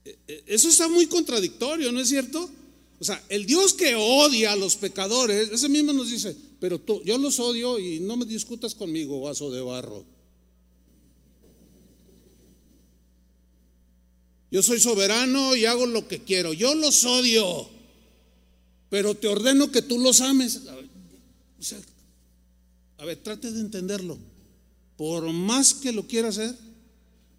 E, e, eso está muy contradictorio, ¿no es cierto? O sea, el Dios que odia a los pecadores, ese mismo nos dice, pero tú, yo los odio y no me discutas conmigo, vaso de barro. Yo soy soberano y hago lo que quiero. Yo los odio, pero te ordeno que tú los ames. O sea, a ver, trate de entenderlo. Por más que lo quiera hacer,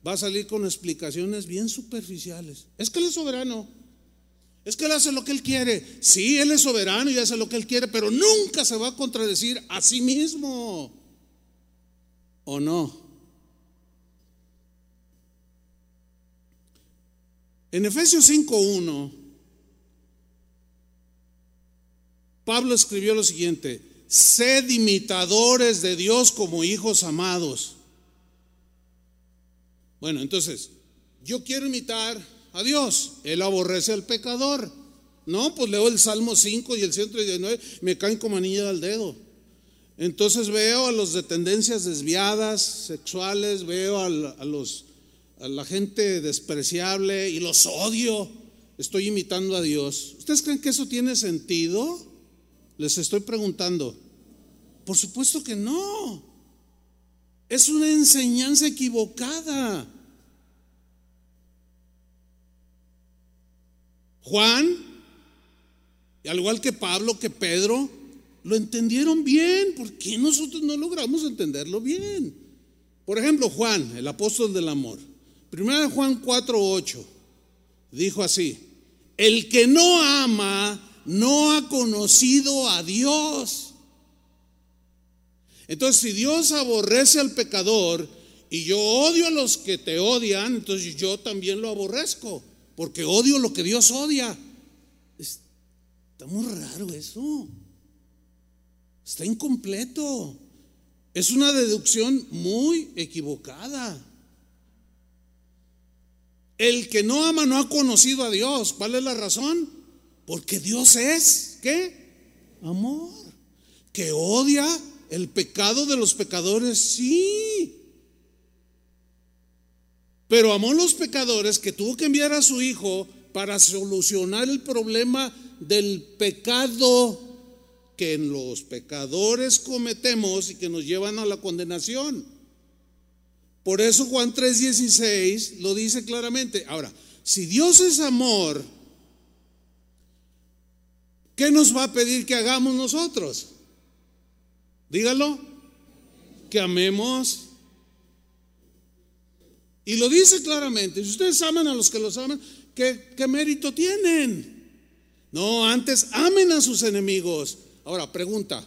va a salir con explicaciones bien superficiales. Es que Él es soberano. Es que Él hace lo que Él quiere. Sí, Él es soberano y hace lo que Él quiere, pero nunca se va a contradecir a sí mismo. ¿O no? En Efesios 5.1, Pablo escribió lo siguiente, sed imitadores de Dios como hijos amados. Bueno, entonces, yo quiero imitar a Dios, Él aborrece al pecador. No, pues leo el Salmo 5 y el 119, me caen como anilla al dedo. Entonces veo a los de tendencias desviadas, sexuales, veo a, los, a la gente despreciable y los odio. Estoy imitando a Dios. ¿Ustedes creen que eso tiene sentido? Les estoy preguntando. Por supuesto que no. Es una enseñanza equivocada. Juan, al igual que Pablo, que Pedro, lo entendieron bien. ¿Por qué nosotros no logramos entenderlo bien? Por ejemplo, Juan, el apóstol del amor. Primera de Juan 4:8 dijo así: El que no ama no ha conocido a Dios. Entonces, si Dios aborrece al pecador y yo odio a los que te odian, entonces yo también lo aborrezco porque odio lo que Dios odia. Está muy raro eso. Está incompleto. Es una deducción muy equivocada. El que no ama no ha conocido a Dios. ¿Cuál es la razón? Porque Dios es, ¿qué? Amor. Que odia el pecado de los pecadores, sí pero amó a los pecadores que tuvo que enviar a su hijo para solucionar el problema del pecado que los pecadores cometemos y que nos llevan a la condenación. Por eso Juan 3:16 lo dice claramente. Ahora, si Dios es amor, ¿qué nos va a pedir que hagamos nosotros? Dígalo, que amemos y lo dice claramente, si ustedes aman a los que los aman, ¿qué, mérito tienen? No, antes amen a sus enemigos. Ahora, pregunta,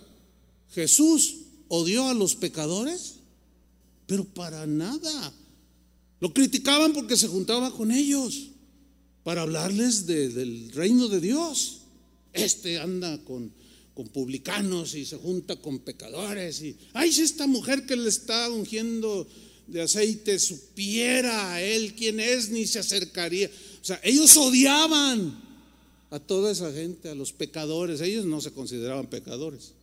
¿Jesús odió a los pecadores? Pero para nada. Lo criticaban porque se juntaba con ellos para hablarles del reino de Dios. Este anda con, con publicanos y se junta con pecadores. Y, ay, si esta mujer que le está ungiendo de aceite supiera a él quién es, ni se acercaría. O sea, ellos odiaban a toda esa gente, a los pecadores. Ellos no se consideraban pecadores.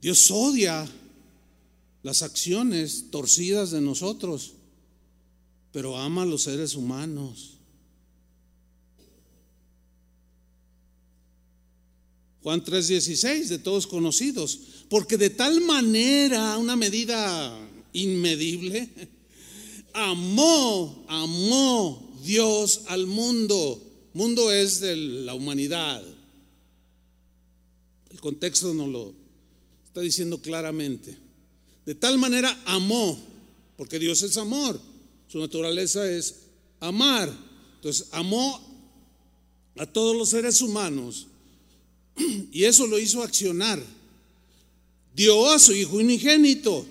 Dios odia las acciones torcidas de nosotros, pero ama a los seres humanos. Juan 3:16, de todos conocidos, porque de tal manera, una medida inmedible, amó, amó Dios al mundo. Mundo es de la humanidad. El contexto nos lo está diciendo claramente. De tal manera amó, porque Dios es amor, su naturaleza es amar. Entonces, amó a todos los seres humanos y eso lo hizo accionar. Dio a su hijo unigénito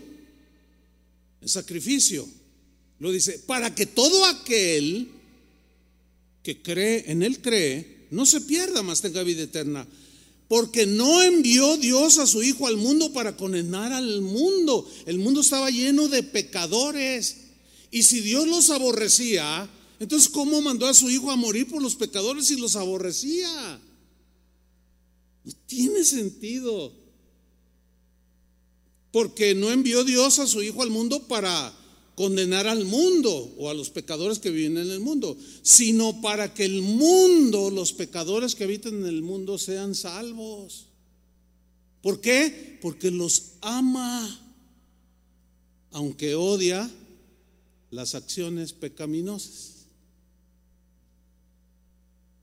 en sacrificio. Lo dice, para que todo aquel que cree, en él cree, no se pierda, más tenga vida eterna. Porque no envió Dios a su Hijo al mundo para condenar al mundo. El mundo estaba lleno de pecadores. Y si Dios los aborrecía, entonces ¿cómo mandó a su Hijo a morir por los pecadores si los aborrecía? No tiene sentido. Porque no envió Dios a su Hijo al mundo para condenar al mundo o a los pecadores que viven en el mundo, sino para que el mundo, los pecadores que habitan en el mundo sean salvos. ¿Por qué? Porque los ama, aunque odia las acciones pecaminosas.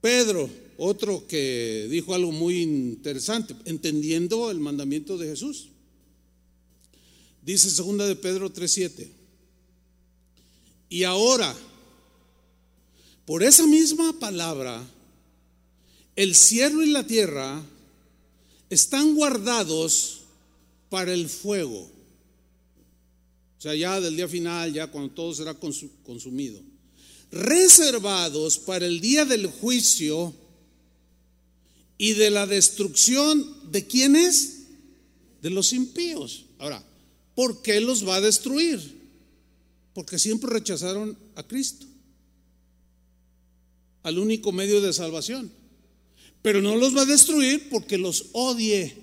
Pedro, otro que dijo algo muy interesante, entendiendo el mandamiento de Jesús. Dice segunda de Pedro 3:7. Y ahora, por esa misma palabra, el cielo y la tierra están guardados para el fuego. O sea, ya del día final, ya cuando todo será consumido. Reservados para el día del juicio y de la destrucción de quienes? De los impíos. Ahora, ¿por qué los va a destruir? porque siempre rechazaron a Cristo, al único medio de salvación. Pero no los va a destruir porque los odie,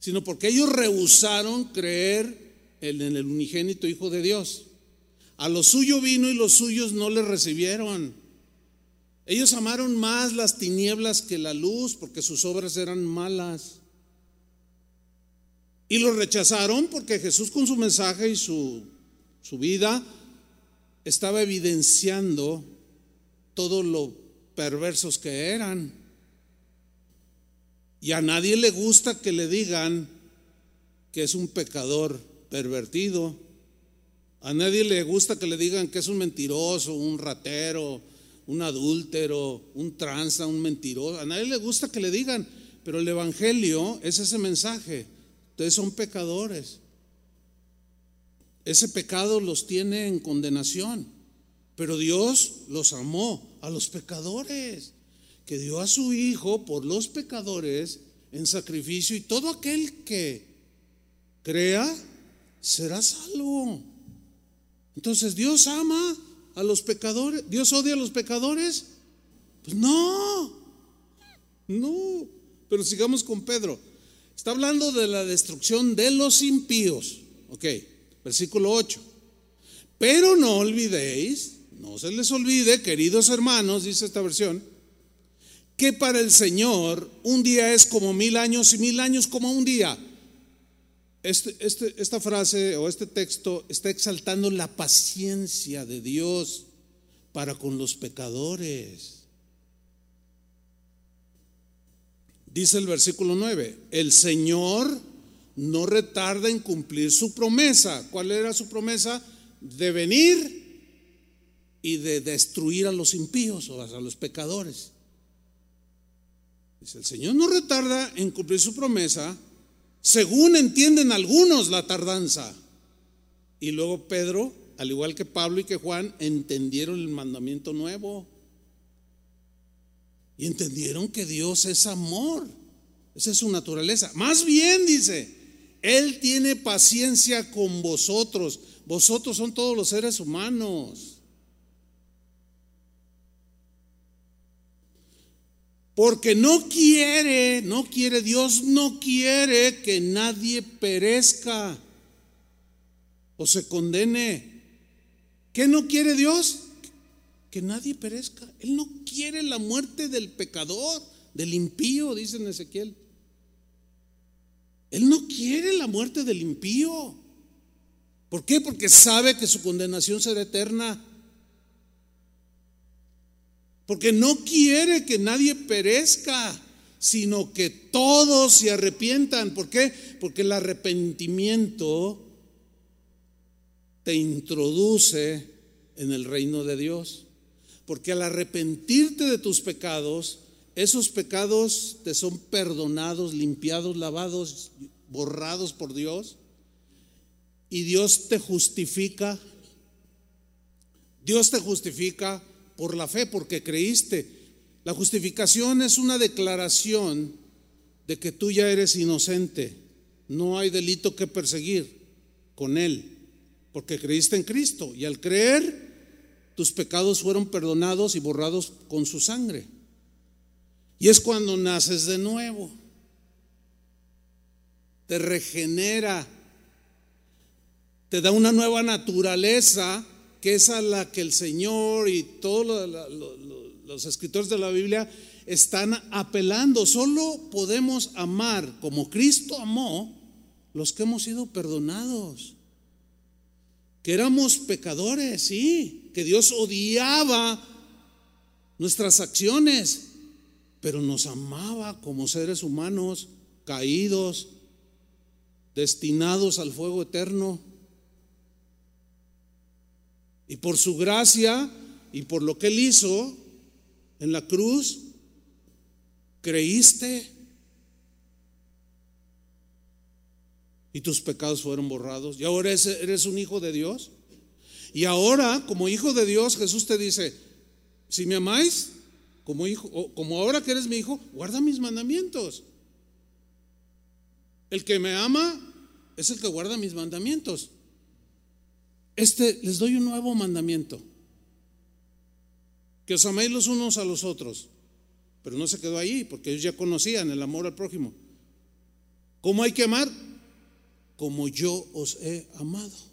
sino porque ellos rehusaron creer en el unigénito Hijo de Dios. A lo suyo vino y los suyos no le recibieron. Ellos amaron más las tinieblas que la luz porque sus obras eran malas. Y los rechazaron porque Jesús con su mensaje y su su vida estaba evidenciando todo lo perversos que eran. Y a nadie le gusta que le digan que es un pecador pervertido. A nadie le gusta que le digan que es un mentiroso, un ratero, un adúltero, un tranza, un mentiroso. A nadie le gusta que le digan, pero el Evangelio es ese mensaje. Ustedes son pecadores. Ese pecado los tiene en condenación. Pero Dios los amó a los pecadores, que dio a su Hijo por los pecadores en sacrificio y todo aquel que crea será salvo. Entonces, ¿Dios ama a los pecadores? ¿Dios odia a los pecadores? Pues no, no. Pero sigamos con Pedro. Está hablando de la destrucción de los impíos. Ok. Versículo 8. Pero no olvidéis, no se les olvide, queridos hermanos, dice esta versión, que para el Señor un día es como mil años y mil años como un día. Este, este, esta frase o este texto está exaltando la paciencia de Dios para con los pecadores. Dice el versículo 9, el Señor no retarda en cumplir su promesa. ¿Cuál era su promesa? De venir y de destruir a los impíos o a los pecadores. Dice, el Señor no retarda en cumplir su promesa, según entienden algunos la tardanza. Y luego Pedro, al igual que Pablo y que Juan, entendieron el mandamiento nuevo. Y entendieron que Dios es amor. Esa es su naturaleza. Más bien, dice, él tiene paciencia con vosotros. Vosotros son todos los seres humanos. Porque no quiere, no quiere, Dios no quiere que nadie perezca o se condene. ¿Qué no quiere Dios? Que nadie perezca. Él no quiere la muerte del pecador, del impío, dice en Ezequiel. Él no quiere la muerte del impío. ¿Por qué? Porque sabe que su condenación será eterna. Porque no quiere que nadie perezca, sino que todos se arrepientan. ¿Por qué? Porque el arrepentimiento te introduce en el reino de Dios. Porque al arrepentirte de tus pecados, esos pecados te son perdonados, limpiados, lavados, borrados por Dios. Y Dios te justifica. Dios te justifica por la fe, porque creíste. La justificación es una declaración de que tú ya eres inocente. No hay delito que perseguir con Él, porque creíste en Cristo. Y al creer, tus pecados fueron perdonados y borrados con su sangre. Y es cuando naces de nuevo. Te regenera. Te da una nueva naturaleza que es a la que el Señor y todos los escritores de la Biblia están apelando. Solo podemos amar como Cristo amó los que hemos sido perdonados. Que éramos pecadores, sí, que Dios odiaba nuestras acciones, pero nos amaba como seres humanos caídos, destinados al fuego eterno. Y por su gracia y por lo que Él hizo en la cruz, creíste y tus pecados fueron borrados. Y ahora eres, un hijo de Dios. Y ahora, como hijo de Dios, Jesús te dice, si me amáis, como hijo, como ahora que eres mi hijo, guarda mis mandamientos. El que me ama es el que guarda mis mandamientos. Este, les doy un nuevo mandamiento. Que os améis los unos a los otros. Pero no se quedó ahí, porque ellos ya conocían el amor al prójimo. ¿Cómo hay que amar? Como yo os he amado.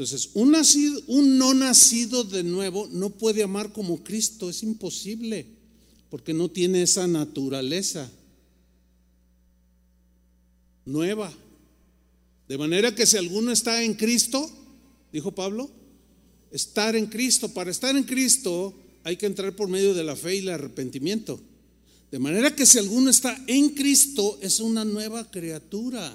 Entonces, un, nacido, un no nacido de nuevo no puede amar como Cristo, es imposible, porque no tiene esa naturaleza nueva. De manera que si alguno está en Cristo, dijo Pablo, estar en Cristo, para estar en Cristo hay que entrar por medio de la fe y el arrepentimiento. De manera que si alguno está en Cristo es una nueva criatura.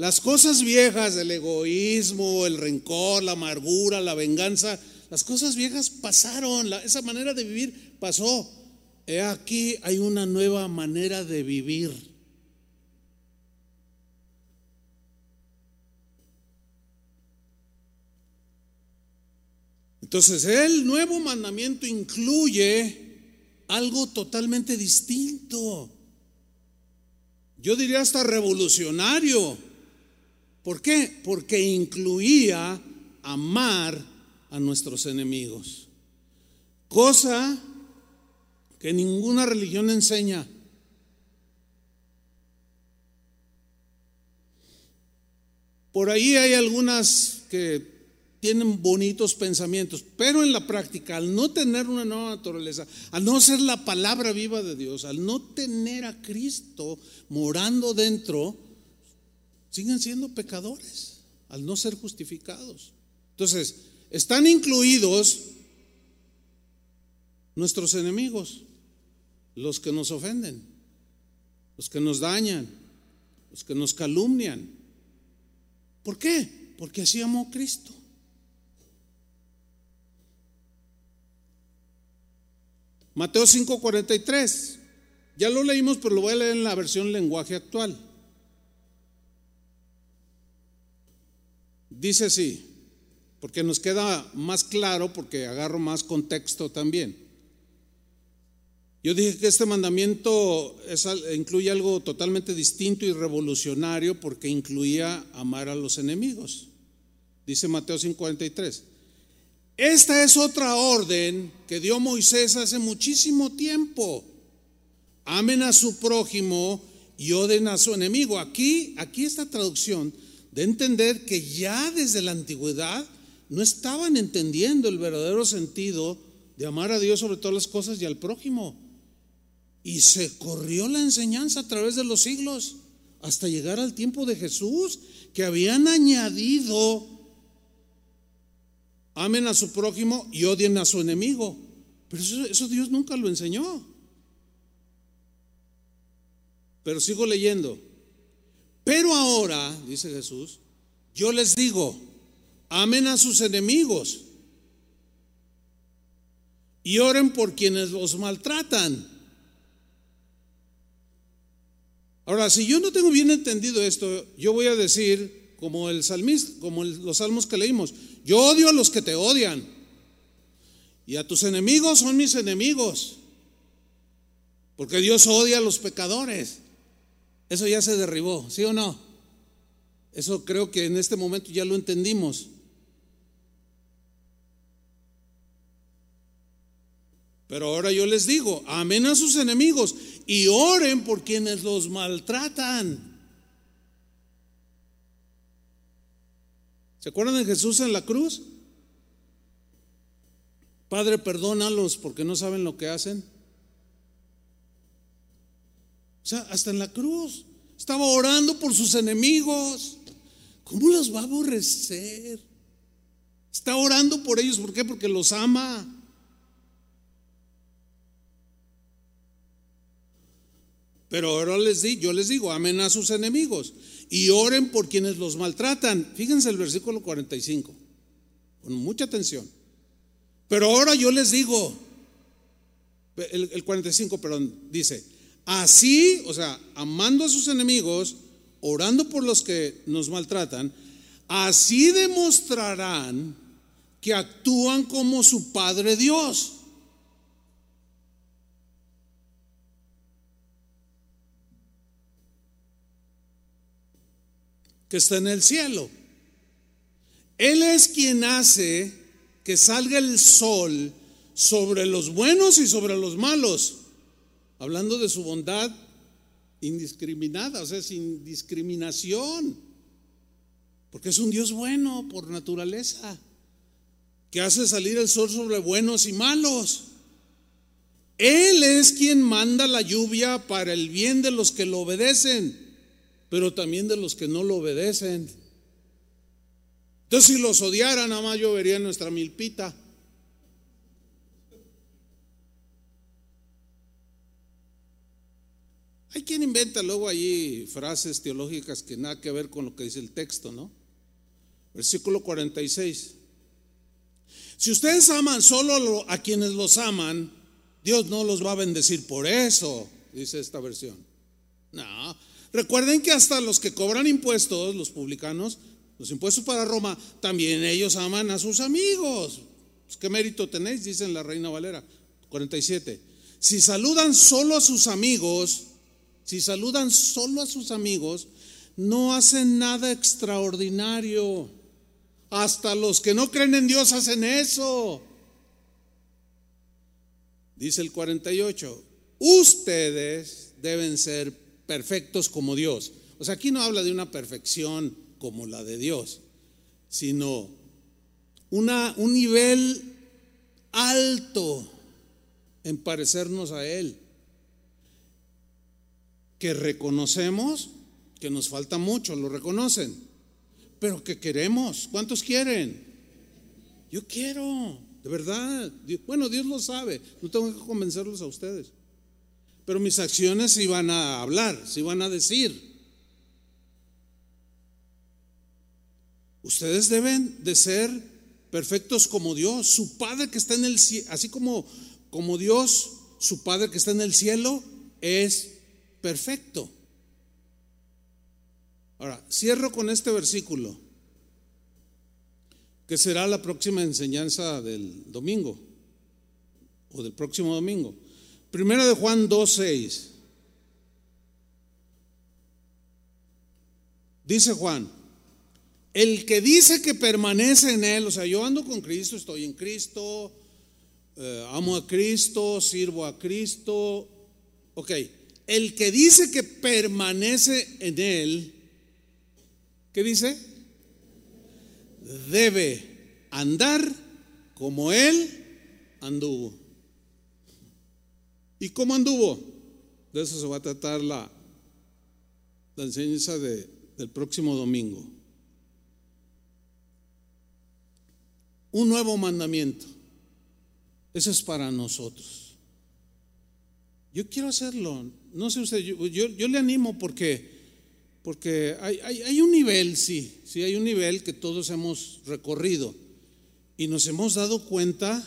Las cosas viejas, el egoísmo, el rencor, la amargura, la venganza, las cosas viejas pasaron, esa manera de vivir pasó. He aquí hay una nueva manera de vivir. Entonces, el nuevo mandamiento incluye algo totalmente distinto. Yo diría hasta revolucionario. ¿Por qué? Porque incluía amar a nuestros enemigos. Cosa que ninguna religión enseña. Por ahí hay algunas que tienen bonitos pensamientos, pero en la práctica, al no tener una nueva naturaleza, al no ser la palabra viva de Dios, al no tener a Cristo morando dentro, siguen siendo pecadores, al no ser justificados. Entonces, están incluidos nuestros enemigos, los que nos ofenden, los que nos dañan, los que nos calumnian. ¿Por qué? Porque así amó Cristo. Mateo 5:43. Ya lo leímos, pero lo voy a leer en la versión lenguaje actual. Dice así, porque nos queda más claro, porque agarro más contexto también. Yo dije que este mandamiento incluye algo totalmente distinto y revolucionario porque incluía amar a los enemigos. Dice Mateo 5:43. Esta es otra orden que dio Moisés hace muchísimo tiempo. Amen a su prójimo y oden a su enemigo. Aquí, aquí esta traducción de entender que ya desde la antigüedad no estaban entendiendo el verdadero sentido de amar a Dios sobre todas las cosas y al prójimo. Y se corrió la enseñanza a través de los siglos hasta llegar al tiempo de Jesús, que habían añadido amen a su prójimo y odien a su enemigo. Pero eso, Dios nunca lo enseñó. Pero sigo leyendo. Pero ahora, dice Jesús, yo les digo, amen a sus enemigos y oren por quienes los maltratan. Ahora, si yo no tengo bien entendido esto, yo voy a decir, como el salmista, como los salmos que leímos, yo odio a los que te odian. Y a tus enemigos son mis enemigos. Porque Dios odia a los pecadores. Eso ya se derribó, ¿sí o no? Eso creo que en este momento ya lo entendimos. Pero ahora yo les digo, amen a sus enemigos y oren por quienes los maltratan. ¿Se acuerdan de Jesús en la cruz? Padre, perdónalos porque no saben lo que hacen. O sea, hasta en la cruz estaba orando por sus enemigos. ¿Cómo los va a aborrecer? Está orando por ellos. ¿Por qué? Porque los ama. Pero ahora les digo, yo les digo, amen a sus enemigos y oren por quienes los maltratan. Fíjense el versículo 45, con mucha atención. Pero ahora yo les digo, el, el 45, perdón, dice, así, o sea, amando a sus enemigos, orando por los que nos maltratan, así demostrarán que actúan como su Padre Dios. que está en el cielo. Él es quien hace que salga el sol sobre los buenos y sobre los malos, hablando de su bondad indiscriminada, o sea, sin discriminación, porque es un Dios bueno por naturaleza, que hace salir el sol sobre buenos y malos. Él es quien manda la lluvia para el bien de los que lo obedecen pero también de los que no lo obedecen. Entonces, si los odiara, nada más yo vería nuestra milpita. Luego allí frases teológicas que nada que ver con lo que dice el texto, ¿no? Versículo 46. Si ustedes aman solo a quienes los aman, Dios no los va a bendecir por eso, dice esta versión. No, Recuerden que hasta los que cobran impuestos, los publicanos, los impuestos para Roma, también ellos aman a sus amigos. Pues, ¿Qué mérito tenéis? Dice la Reina Valera 47. Si saludan solo a sus amigos, si saludan solo a sus amigos, no hacen nada extraordinario. Hasta los que no creen en Dios hacen eso. Dice el 48, ustedes deben ser perfectos como Dios. O sea, aquí no habla de una perfección como la de Dios, sino una, un nivel alto en parecernos a Él, que reconocemos que nos falta mucho, lo reconocen, pero que queremos. ¿Cuántos quieren? Yo quiero, de verdad. Bueno, Dios lo sabe, no tengo que convencerlos a ustedes pero mis acciones iban a hablar, se iban a decir. Ustedes deben de ser perfectos como Dios, su Padre que está en el cielo, así como, como Dios, su Padre que está en el cielo, es perfecto. Ahora, cierro con este versículo, que será la próxima enseñanza del domingo, o del próximo domingo. Primera de Juan 2.6. Dice Juan, el que dice que permanece en Él, o sea, yo ando con Cristo, estoy en Cristo, eh, amo a Cristo, sirvo a Cristo, ok, el que dice que permanece en Él, ¿qué dice? Debe andar como Él anduvo. ¿Y cómo anduvo? De eso se va a tratar la, enseñanza del próximo domingo. Un nuevo mandamiento. Eso es para nosotros. Yo quiero hacerlo. No sé usted, yo, le animo porque, porque hay, hay, un nivel, sí, sí, hay un nivel que todos hemos recorrido y nos hemos dado cuenta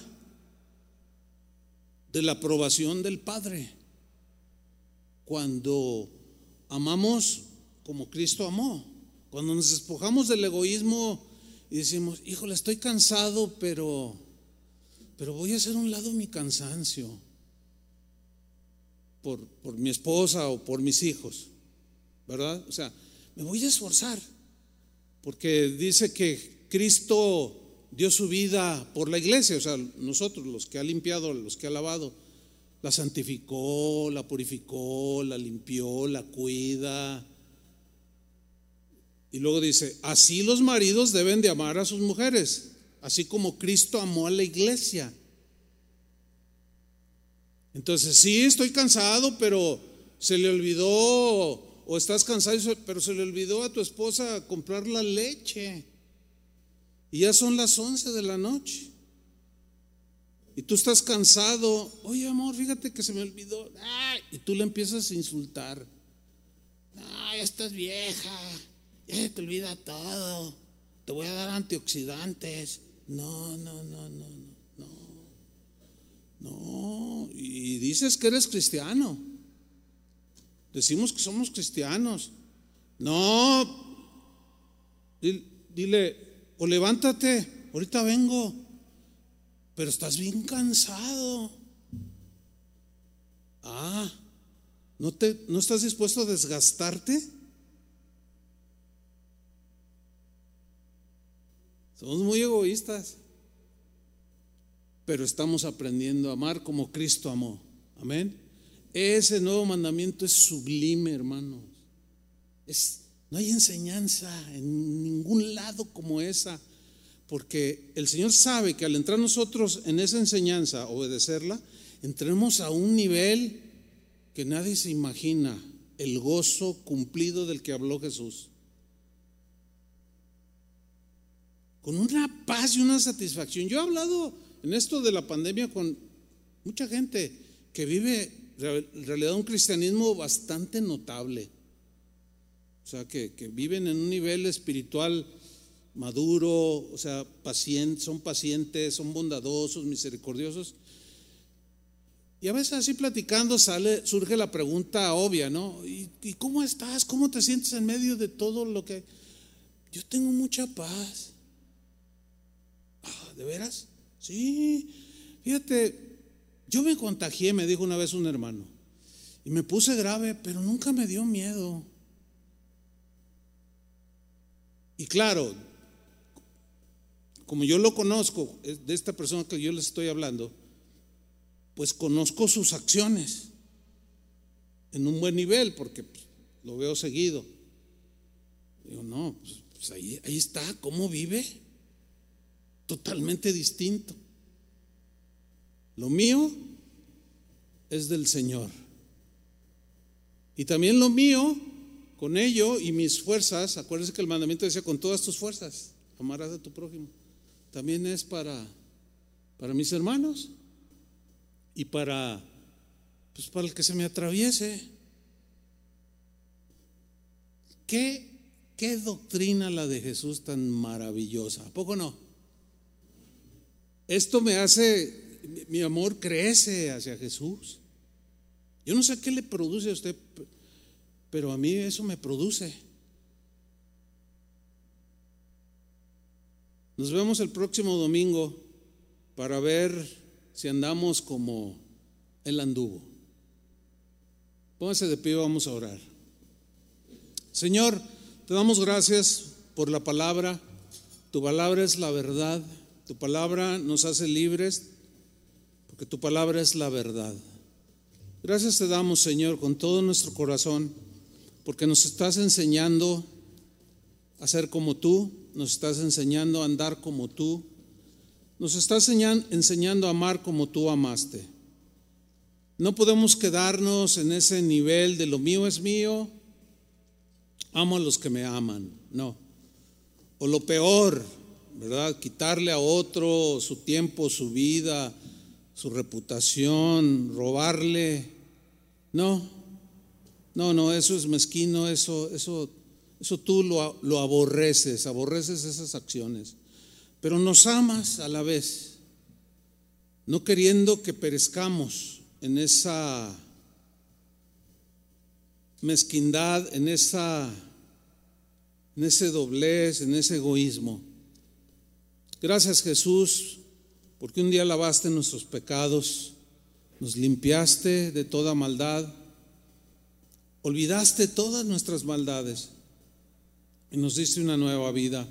de la aprobación del Padre. Cuando amamos como Cristo amó, cuando nos despojamos del egoísmo y decimos, híjole, estoy cansado, pero, pero voy a hacer un lado mi cansancio por, por mi esposa o por mis hijos, ¿verdad? O sea, me voy a esforzar, porque dice que Cristo dio su vida por la iglesia, o sea, nosotros, los que ha limpiado, los que ha lavado, la santificó, la purificó, la limpió, la cuida. Y luego dice, así los maridos deben de amar a sus mujeres, así como Cristo amó a la iglesia. Entonces, sí, estoy cansado, pero se le olvidó, o estás cansado, pero se le olvidó a tu esposa comprar la leche. Y ya son las 11 de la noche. Y tú estás cansado. Oye, amor, fíjate que se me olvidó. y tú le empiezas a insultar. Ay, ya estás vieja. Ya te olvida todo. Te voy a dar antioxidantes. No, no, no, no, no. Y dices que eres cristiano. Decimos que somos cristianos. No. Dile, o levántate, ahorita vengo, pero estás bien cansado. Ah, ¿no, te, ¿no estás dispuesto a desgastarte? Somos muy egoístas, pero estamos aprendiendo a amar como Cristo amó. Amén. Ese nuevo mandamiento es sublime, hermanos. No hay enseñanza en ningún lado como esa, porque el Señor sabe que al entrar nosotros en esa enseñanza, obedecerla, entremos a un nivel que nadie se imagina, el gozo cumplido del que habló Jesús. Con una paz y una satisfacción. Yo he hablado en esto de la pandemia con mucha gente que vive en realidad un cristianismo bastante notable o sea, que, viven en un nivel espiritual maduro, o sea, pacientes, son pacientes, son bondadosos, misericordiosos. Y a veces así platicando sale, surge la pregunta obvia, ¿no? ¿Y, cómo estás? ¿Cómo te sientes en medio de todo lo que... Yo tengo mucha paz. Ah, ¿De veras? Sí. Fíjate, yo me contagié, me dijo una vez un hermano, y me puse grave, pero nunca me dio miedo. Y claro, como yo lo conozco, de esta persona que yo les estoy hablando, pues conozco sus acciones en un buen nivel, porque pues, lo veo seguido. Digo, no, pues, pues ahí, ahí está, ¿cómo vive? Totalmente distinto. Lo mío es del Señor. Y también lo mío con ello y mis fuerzas, acuérdense que el mandamiento decía con todas tus fuerzas, amarás a tu prójimo. También es para, para mis hermanos y para, pues para el que se me atraviese. ¿Qué, qué doctrina la de Jesús tan maravillosa? ¿A poco no? Esto me hace, mi amor crece hacia Jesús. Yo no sé qué le produce a usted pero a mí eso me produce. Nos vemos el próximo domingo para ver si andamos como el anduvo. Póngase de pie, vamos a orar. Señor, te damos gracias por la palabra. Tu palabra es la verdad. Tu palabra nos hace libres porque tu palabra es la verdad. Gracias te damos, Señor, con todo nuestro corazón porque nos estás enseñando a ser como tú, nos estás enseñando a andar como tú, nos estás enseñando a amar como tú amaste. No podemos quedarnos en ese nivel de lo mío es mío, amo a los que me aman, no. O lo peor, ¿verdad? Quitarle a otro su tiempo, su vida, su reputación, robarle. No, no, no, eso es mezquino, eso, eso, eso tú lo, lo aborreces, aborreces esas acciones. Pero nos amas a la vez, no queriendo que perezcamos en esa mezquindad, en esa en ese doblez, en ese egoísmo. Gracias Jesús, porque un día lavaste nuestros pecados, nos limpiaste de toda maldad Olvidaste todas nuestras maldades y nos diste una nueva vida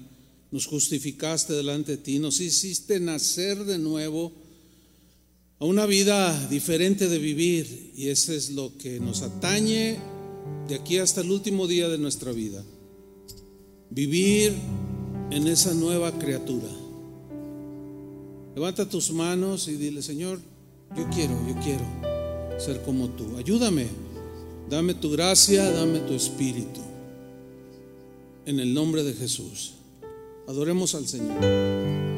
nos justificaste delante de ti, nos hiciste nacer de nuevo a una vida diferente de vivir y eso es lo que nos atañe de aquí hasta el último día de nuestra vida. Vivir en esa nueva criatura. Levanta tus manos y dile, Señor, yo quiero, yo quiero ser como tú. Ayúdame, dame tu gracia, dame tu espíritu. En el nombre de Jesús. Adoremos al Señor.